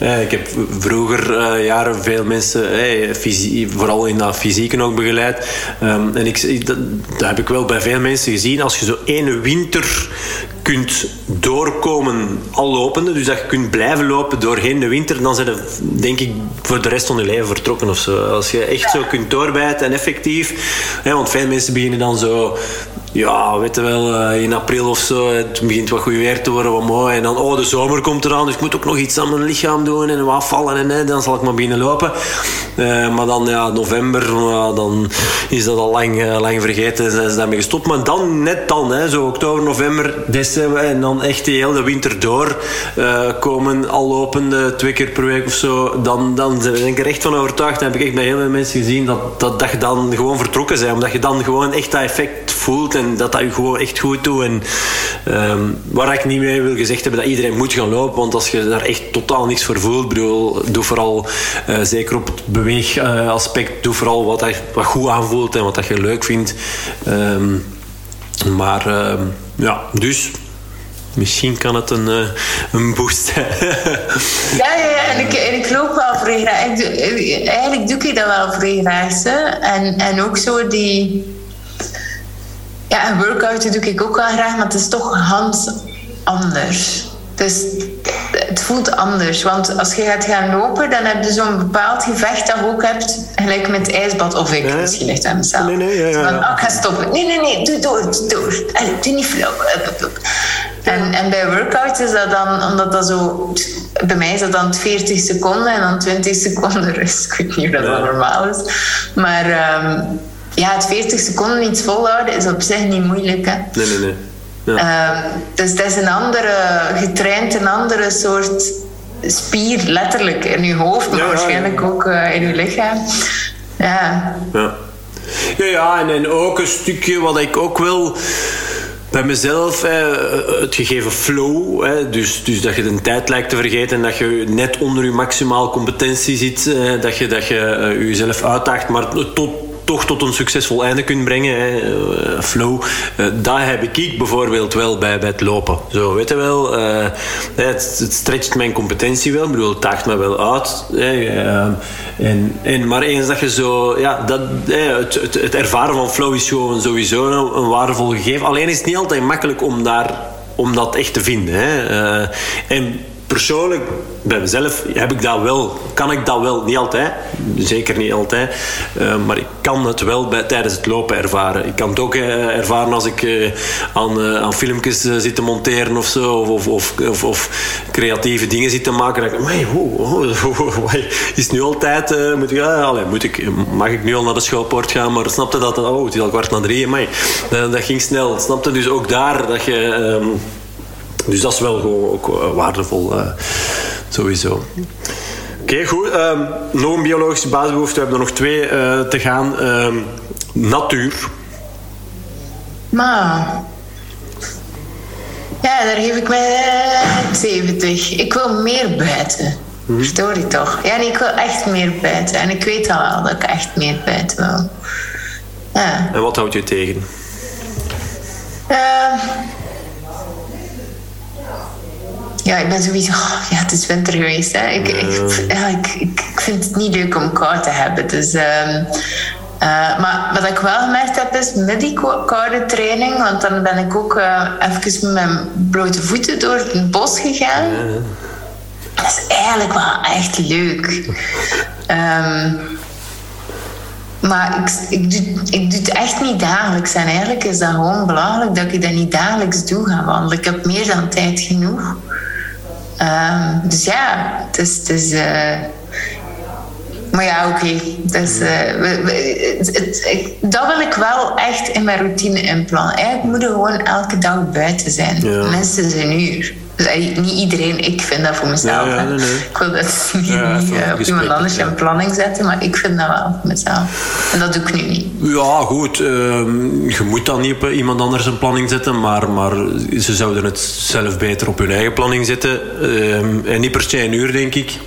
ja, ik heb vroeger eh, jaren veel mensen, eh, fysie- vooral in dat fysieke ook begeleid. Ehm, en ik, dat, dat heb ik wel bij veel mensen gezien. Als je zo ene winter kunt doorkomen al lopende, dus dat je kunt blijven lopen doorheen de winter, dan zijn je denk ik voor de rest van je leven vertrokken of zo. Als je echt zo kunt doorbijten en effectief, hè, want veel mensen beginnen dan zo ja, weet je wel, eh, in april of zo, het begint wat goed weer te worden, wat mooi. En dan, oh, de zomer komt eraan, dus ik moet ook nog iets aan mijn lichaam doen en wat afvallen en hè, dan zal ik maar beginnen lopen. Eh, maar dan, ja, november, dan is dat al lang, eh, lang vergeten en zijn ze daarmee gestopt. Maar dan, net dan, hè, zo oktober, november, december en dan echt die hele winter door eh, komen, al lopende twee keer per week of zo, dan, dan ben ik er echt van overtuigd. Dan heb ik echt bij heel veel mensen gezien dat, dat, dat je dan gewoon vertrokken bent, omdat je dan gewoon echt dat effect voelt en dat dat je gewoon echt goed doet. En, ehm, waar ik niet mee wil gezegd hebben dat iedereen moet gaan lopen, want als je daar echt totaal niks voor voelt, bedoel, doe vooral, eh, zeker op het beweegaspect, doe vooral wat, dat- wat goed aanvoelt en wat dat je leuk vindt. Ehm, maar ehm, ja, dus misschien kan het een, eh, een boost zijn. Ja, ja, ja. En, ik, en ik loop wel vrij graag. Ik doe- eigenlijk doe ik dat wel vrij graag. Hè. En, en ook zo die... Ja, een workout doe ik ook wel graag, maar het is toch hand anders. Dus het voelt anders. Want als je gaat gaan lopen, dan heb je zo'n bepaald gevecht dat je ook hebt, gelijk met het ijsbad. Of ik, misschien ligt aan mezelf. Nee, nee, ja, ja, van, oh, ik ga stoppen. Nee, nee, nee, doe door, doe door. Allee, doe niet flauw. En, en bij workouts is dat dan, omdat dat zo... Bij mij is dat dan 40 seconden en dan 20 seconden rust. Ik weet niet of dat Ja. normaal is. Maar ehm, ja, het 40 seconden iets volhouden is op zich niet moeilijk. Hè. nee, nee, nee. Ja. Ehm, dus het is een andere, getraind een andere soort spier, letterlijk in je hoofd, maar Ja, waarschijnlijk ook eh, in je lichaam. Ja, Ja, ja, ja en, en ook een stukje wat ik ook wel bij mezelf, eh, het gegeven flow, dus, dus dat je de tijd lijkt te vergeten en dat je net onder je maximaal competentie zit, dat je, dat je eh, jezelf uitdaagt, maar tot toch tot een succesvol einde kunt brengen. Hè. Uh, flow. Uh, dat heb ik bijvoorbeeld wel bij, bij het lopen. Zo, weet je wel. Uh, het, het stretcht mijn competentie wel. Bedoel, het daagt me wel uit. Hè. en, en, maar eens dat je zo... Ja, dat, het, het, het ervaren van flow is gewoon sowieso een, een waardevol gegeven. Alleen is het niet altijd makkelijk om, daar, om dat echt te vinden. Hè. en persoonlijk, bij mezelf, heb ik dat wel, kan ik dat wel. Niet altijd, zeker niet altijd. Uh, maar ik kan het wel tijdens het lopen ervaren. Ik kan het ook uh, ervaren als ik uh, aan, aan filmpjes zit te monteren of zo. Of, of, of, of, creatieve dingen zit te maken. Dan denk ik, oh, oh, oh, is het nu altijd... moet, ik, allez, moet ik, mag ik nu al naar de schoolpoort gaan? Maar snapte dat... Oh, het is al kwart na. Maar dat ging snel. Snapte dus ook daar dat je... Um, dus dat is wel gewoon ook uh, waardevol, uh, sowieso. Oké, okay, goed. Um, nog een biologische basisbehoefte. We hebben er nog twee uh, te gaan. Um, natuur. Maar... Ja, daar geef ik mij 70. Ik wil meer buiten. Hmm. Je toch? Ja, nee, ik wil echt meer buiten. En ik weet al wel dat ik echt meer buiten wil. Ja. En wat houdt je tegen? Uh, ja, ik ben sowieso... Ja, het is winter geweest. Hè. Ik, ik, ja, ik, ik, vind het niet leuk om koud te hebben. Dus... Um, uh, maar wat ik wel gemerkt heb is met die koude training, want dan ben ik ook uh, even met mijn blote voeten door het bos gegaan. Dat is eigenlijk wel echt leuk. Um, maar ik, ik, doe, ik doe het echt niet dagelijks. En eigenlijk is dat gewoon belangrijk dat ik dat niet dagelijks doe gaan wandelen. Ik heb meer dan tijd genoeg. Um, dus ja, het is. Het is uh, maar ja, oké. Okay. Dus, uh, dat wil ik wel echt in mijn routine inplannen. Eigenlijk moet er gewoon elke dag buiten zijn. Ja. Minstens een uur. Dus, niet iedereen, ik vind dat voor mezelf. Ja, nee, nee. Ik wil dat niet, ja, niet uh, op iemand anders in planning zetten, maar ik vind dat wel voor mezelf. En dat doe ik nu niet. Ja, goed. Uh, je moet dat niet op iemand anders een planning zetten, maar, maar ze zouden het zelf beter op hun eigen planning zetten. Uh, en niet per se een uur, denk ik.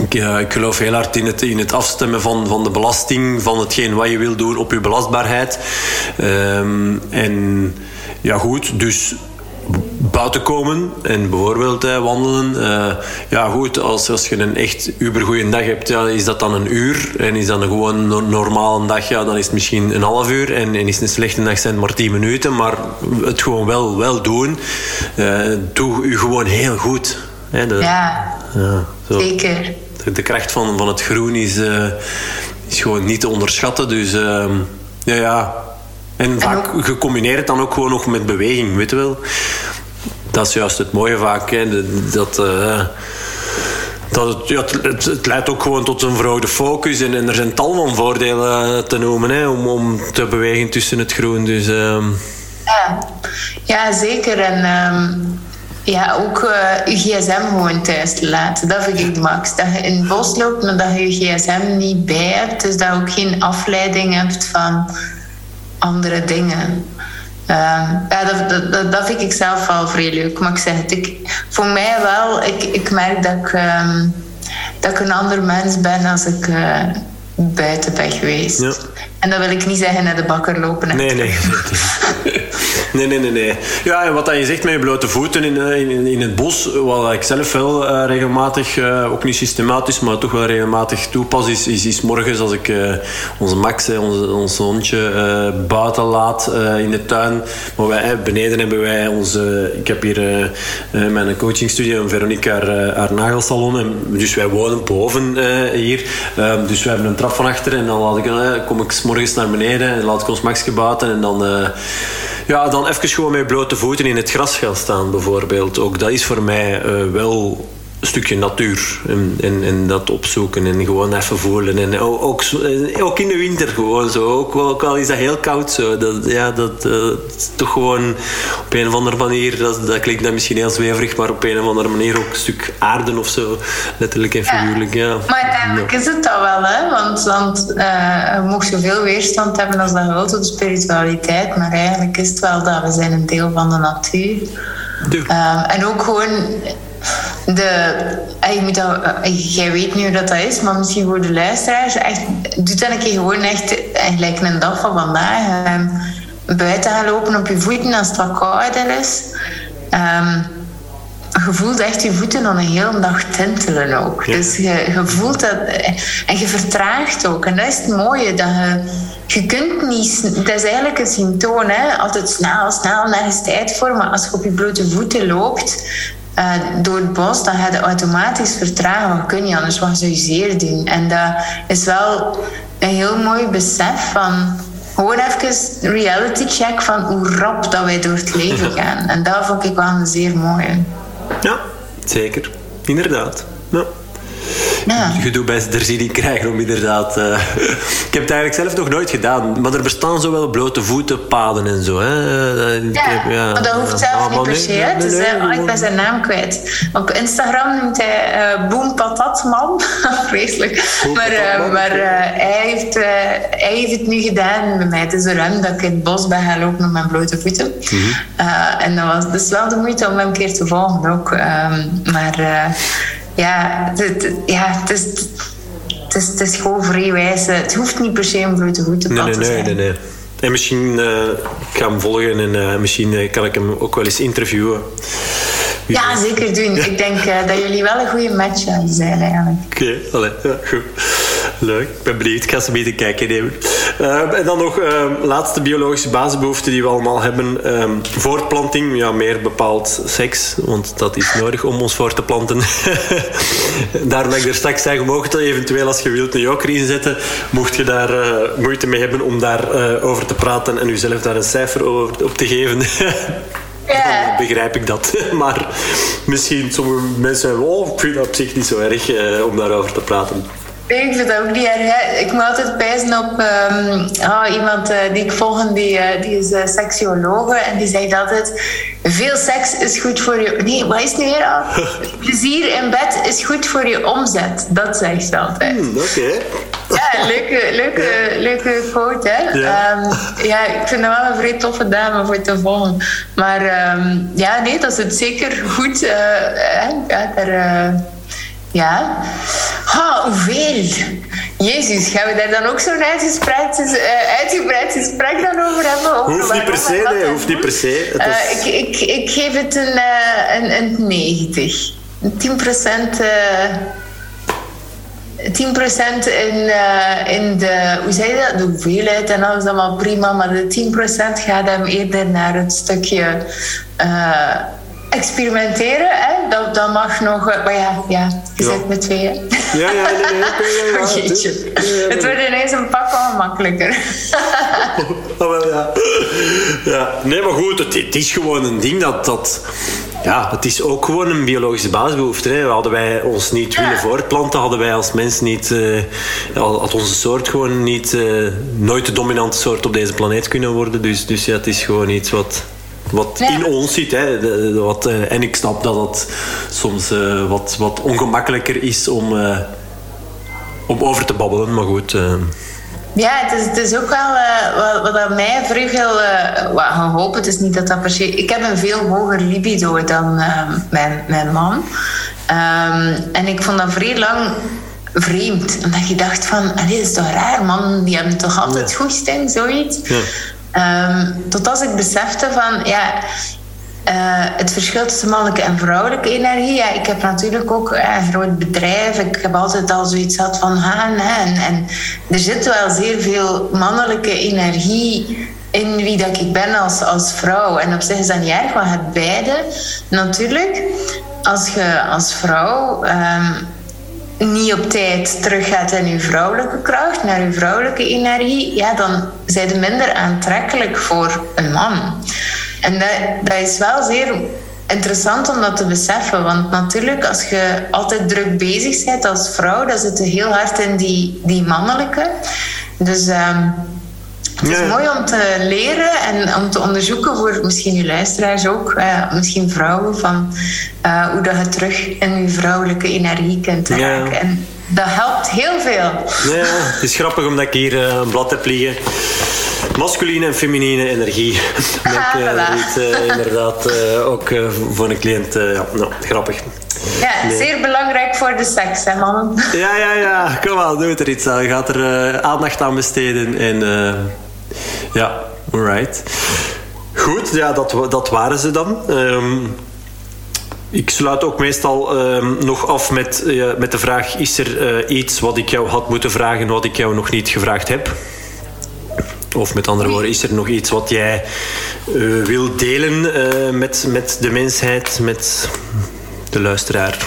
Ik, ik, geloof heel hard in het, in het afstemmen van, van de belasting, van hetgeen wat je wil doen op je belastbaarheid. Ehm, en ja, goed, dus buiten komen en bijvoorbeeld eh, wandelen. Uh, ja, goed, als, als je een echt ubergoeie dag hebt, ja, is dat dan een uur. En is dat een gewoon een normale dag, ja, dan is het misschien een half uur. En, en is het een slechte dag, zijn het maar tien minuten. Maar het gewoon wel, wel doen, uh, doe je gewoon heel goed. Hè, de, ja, ja zeker. De, de, kracht van, van het groen is, is gewoon niet te onderschatten. Dus ehm, ja, ja, en vaak en ook... gecombineerd het dan ook gewoon nog met beweging, weet je wel. Dat is juist het mooie vaak. Dat, uh, dat het, ja, het, het, leidt ook gewoon tot een verhoogde focus. En, er zijn tal van voordelen te noemen hè, om, om te bewegen tussen het groen. Dus, uh... ja. ja, zeker. En um, ja, ook uh, je gsm gewoon thuis te laten. Dat vind ik max. Dat je in het bos loopt, maar dat je je gsm niet bij hebt. Dus dat je ook geen afleiding hebt van andere dingen. Uh, ja, dat, dat, dat, vind ik zelf wel vrij leuk. Maar ik zeg het, ik, voor mij wel, ik, ik merk dat ik, um, dat ik een ander mens ben als ik uh, buiten ben geweest. Ja. En dan wil ik niet zeggen naar de bakker lopen. Nee, nee. nee, nee, nee, nee. Ja, en wat je zegt met je blote voeten in, eh, in, in het bos, wat ik zelf wel uh, regelmatig, uh, ook niet systematisch, maar toch wel regelmatig toepas, is, is, is morgens als ik onze Max, onze, ons hondje, buiten laat in de tuin. Maar wij, beneden hebben wij onze... Ik heb hier mijn coachingstudio en Veronique haar, haar nagelsalon. En, dus wij wonen boven hier. Ehm, dus we hebben een trap van achter en dan laat ik, kom ik morgens naar beneden en laat ik ons Maxje buiten en dan, ja, dan even gewoon met blote voeten in het gras gaan staan bijvoorbeeld. Ook dat is voor mij uh, wel stukje natuur. En, en, en, dat opzoeken en gewoon even voelen. En ook, eh, ook in de winter gewoon zo. Ook, ook al is dat heel koud zo. Dat, ja, dat, uh, is toch gewoon op een of andere manier... Dat, dat klinkt dan misschien heel zweverig, maar op een of andere manier ook een stuk aarde of zo. Letterlijk en figuurlijk, ja. Maar uiteindelijk is het dat wel, hè. Want, want uh, mocht je veel weerstand hebben als dat wilt op de spiritualiteit. Maar eigenlijk is het wel dat we zijn een deel van de natuur. Um, en ook gewoon de, je moet dat, jij weet nu hoe dat, dat is, maar misschien voor de luisteraars, echt, doe dat een keer gewoon echt gelijk een dag van vandaag. Ehm, buiten gaan lopen op je voeten als het wat kouder is. Um, je voelt echt je voeten dan een hele dag tintelen ook. Dus je, je, voelt dat en je vertraagt ook. En dat is het mooie, dat je, je kunt niet... Dat is eigenlijk een symptoom, hè. Altijd snel, snel, nergens tijd voor. Maar als je op je blote voeten loopt, uh, door het bos, dan ga je automatisch vertragen. Wat kun je anders? Wat zou je zeer doen? En dat is wel een heel mooi besef van gewoon even reality check van hoe rap dat wij door het leven gaan. En dat vond ik wel een zeer mooie. Ja, zeker. Inderdaad. Ja. Ja. gedoe bij er zien krijgen om inderdaad... Uh, ik heb het eigenlijk zelf nog nooit gedaan. Maar er bestaan zowel blote voetenpaden en zo. Hè. Uh, ja, heb, ja, maar dat hoeft zelf ah, niet per se. Nee, nee, nee, oh, ik ben zijn naam kwijt. Op Instagram noemt hij uh, Boom Patatman. Vreselijk. maar uh, maar hij, heeft, hij heeft het nu gedaan met mij. Het is ruim dat ik in het bos ben gaan lopen met mijn blote voeten. Mm -hmm. en dat was dus wel de moeite om hem een keer te volgen ook. Um, maar ja, het, ja het, is, het, is, het is gewoon vrij Het hoeft niet per se een blote voeten nee, nee, te zijn. Nee, nee, nee. En misschien uh, ik ga hem volgen en uh, misschien uh, kan ik hem ook wel eens interviewen. Ja, zeker doen. Ik denk dat jullie wel een goede match zijn eigenlijk. Oké, okay, ja, goed. Leuk, ik ben benieuwd. Ik ga ze mee te kijken nemen. Uh, en dan nog uh, laatste biologische basisbehoefte die we allemaal hebben. Uh, voortplanting, ja, meer bepaald seks, want dat is nodig om ons voor te planten. daar ben ik er straks zei, je mocht eventueel als je wilt een joker inzetten. Mocht je daar eh, moeite mee hebben om daarover over te praten en jezelf daar een cijfer over, op te geven. Ja. Dan begrijp ik dat. Maar misschien sommige mensen oh, ik vind dat op zich niet zo erg om daarover te praten. Ik vind dat ook niet erg. Ik moet altijd pijzen op um, oh, iemand uh, die ik volg, die, uh, die is uh, seksuologe. En die zegt altijd, veel seks is goed voor je... Nee, wat is het nu weer al? Plezier in bed is goed voor je omzet. Dat zegt ze altijd. Hmm, Oké. Ja, leuke, leuke, leuke quote, hè? Ja. Um, ja, ik vind dat wel een vrij toffe dame voor te volgen. Maar um, ja, nee, dat is het zeker goed. ja, daar ja. Oh, hoeveel? Jezus, gaan we daar dan ook zo'n uitgebreid, uh, uitgebreid gesprek dan over hebben? Hoeft niet per se, nee, hoeft niet per se. Uh, is... ik, ik, ik geef het een, uh, een, een 90. 10 procent... 10% in, uh, in de, hoe zei je dat? De hoeveelheid en alles allemaal prima, maar de 10% gaat hem eerder naar het stukje uh, experimenteren, hè? Dat, dat mag nog. Eh, maar ja, ja je ja. zit met tweeën. Ja, ja, nee, nee. Ja, jeetje. Het wordt ineens een pak al makkelijker. oh, wel, ja. ja. Nee, maar goed, het, het, is gewoon een ding dat. dat ja, het is ook gewoon een biologische basisbehoefte. Hè. Hadden wij ons niet willen voortplanten, hadden wij als mens niet, uh, had onze soort gewoon niet, uh, nooit de dominante soort op deze planeet kunnen worden. Dus, dus ja, het is gewoon iets wat, wat in ons zit. Hè. wat, uh, en ik snap dat het soms uh, wat, wat ongemakkelijker is om, uh, om over te babbelen. Maar goed. Ja, het is, het is ook wel wat, wat aan mij vroeg heel... Uh, hoop, het is niet dat dat per se... Ik heb een veel hoger libido dan mijn, mijn man. Um, en ik vond dat vrij lang vreemd. Omdat je dacht van... Dit is toch raar, man. Die hebben toch altijd ja. goesting, zoiets. Ja. Um, tot als ik besefte van, ja, uh, het verschil tussen mannelijke en vrouwelijke energie. Ja, ik heb natuurlijk ook uh, een groot bedrijf. Ik heb altijd al zoiets gehad van haan. En, en er zit wel zeer veel mannelijke energie in wie dat ik ben als, als vrouw. En op zich is dat niet erg, want het beide. Natuurlijk, als je als vrouw... Um, niet op tijd teruggaat in uw vrouwelijke kracht, naar uw vrouwelijke energie, ja, dan zijn ze minder aantrekkelijk voor een man. En dat, dat is wel zeer interessant om dat te beseffen. Want natuurlijk, als je altijd druk bezig bent als vrouw, dan zit je heel hard in die, die mannelijke. Dus um, het is mooi om te leren en om te onderzoeken voor misschien je luisteraars ook, uh, misschien vrouwen, van uh, hoe dat je terug in je vrouwelijke energie kunt raken. Ja. En dat helpt heel veel. Ja, het is grappig omdat ik hier uh, een blad heb liggen. Masculine en feminine energie. Dat ik uh, inderdaad ook voor een cliënt. ja, nou, grappig. Ja, zeer belangrijk voor de seks, hè, mannen. Ja, ja, ja. Kom aan, doe er iets aan. Je gaat er uh, aandacht aan besteden. En uh, ja, alright. Goed, ja, dat, dat waren ze dan. Um, ik sluit ook meestal um, nog af met, met de vraag: is er iets wat ik jou had moeten vragen, wat ik jou nog niet gevraagd heb? Of met andere woorden, is er nog iets wat jij uh, wil delen uh, met, met de mensheid, met de luisteraar?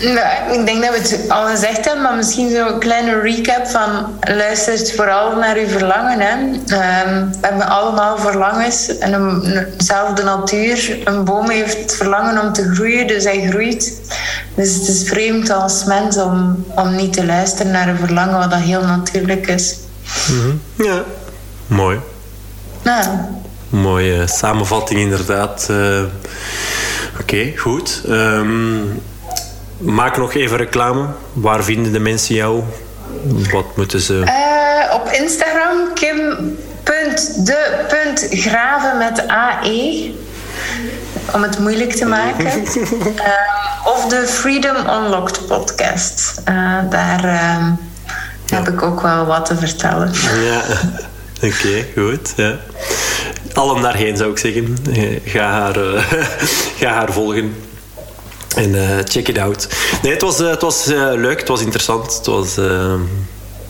Nou, ik denk dat we het al gezegd hebben, maar misschien zo'n kleine recap van luistert vooral naar uw verlangen. Hè. Um, we hebben allemaal verlangens en een, dezelfde natuur. Een boom heeft het verlangen om te groeien, dus hij groeit. Dus het is vreemd als mens om, om niet te luisteren naar een verlangen, wat dat heel natuurlijk is. Mm -hmm. Ja, mooi. Ja. Mooie samenvatting inderdaad. Uh, Oké, okay, goed. Um, Maak nog even reclame. Waar vinden de mensen jou? Wat moeten ze... Uh, op Instagram kim.de.graven met AE. Om het moeilijk te maken. uh, of de Freedom Unlocked podcast. Uh, daar ja. heb ik ook wel wat te vertellen. Ja, oké, okay, goed. Ja. Allen daarheen zou ik zeggen. Ga haar, ga haar volgen. En uh, check it out. Nee, het was, uh, het was uh, leuk, het was interessant, het was,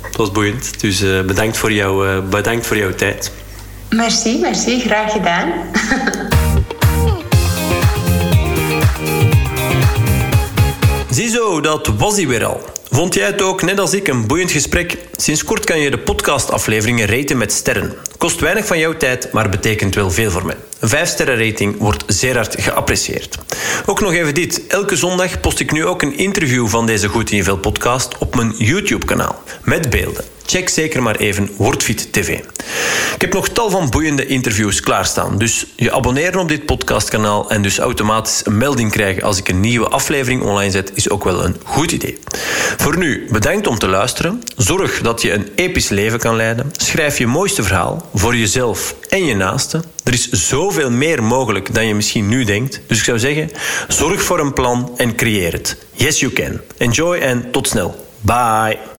het was boeiend. Dus bedankt, voor jou, bedankt voor jouw tijd. Merci, merci, graag gedaan. Ziezo, dat was hij weer al. Vond jij het ook, net als ik, een boeiend gesprek? Sinds kort kan je de podcastafleveringen raten met sterren. Kost weinig van jouw tijd, maar betekent wel veel voor mij. Een 5-sterren rating wordt zeer hard geapprecieerd. Ook nog even dit. Elke zondag post ik nu ook een interview van deze Goed in je Vel podcast op mijn YouTube-kanaal. Met beelden. Check zeker maar even Wordfit TV. Ik heb nog tal van boeiende interviews klaarstaan. Dus je abonneren op dit podcastkanaal en dus automatisch een melding krijgen als ik een nieuwe aflevering online zet, is ook wel een goed idee. Voor nu, bedankt om te luisteren. Zorg dat je een episch leven kan leiden. Schrijf je mooiste verhaal voor jezelf en je naasten. Er is zoveel meer mogelijk dan je misschien nu denkt. Dus ik zou zeggen, zorg voor een plan en creëer het. Yes, you can. Enjoy en tot snel. Bye.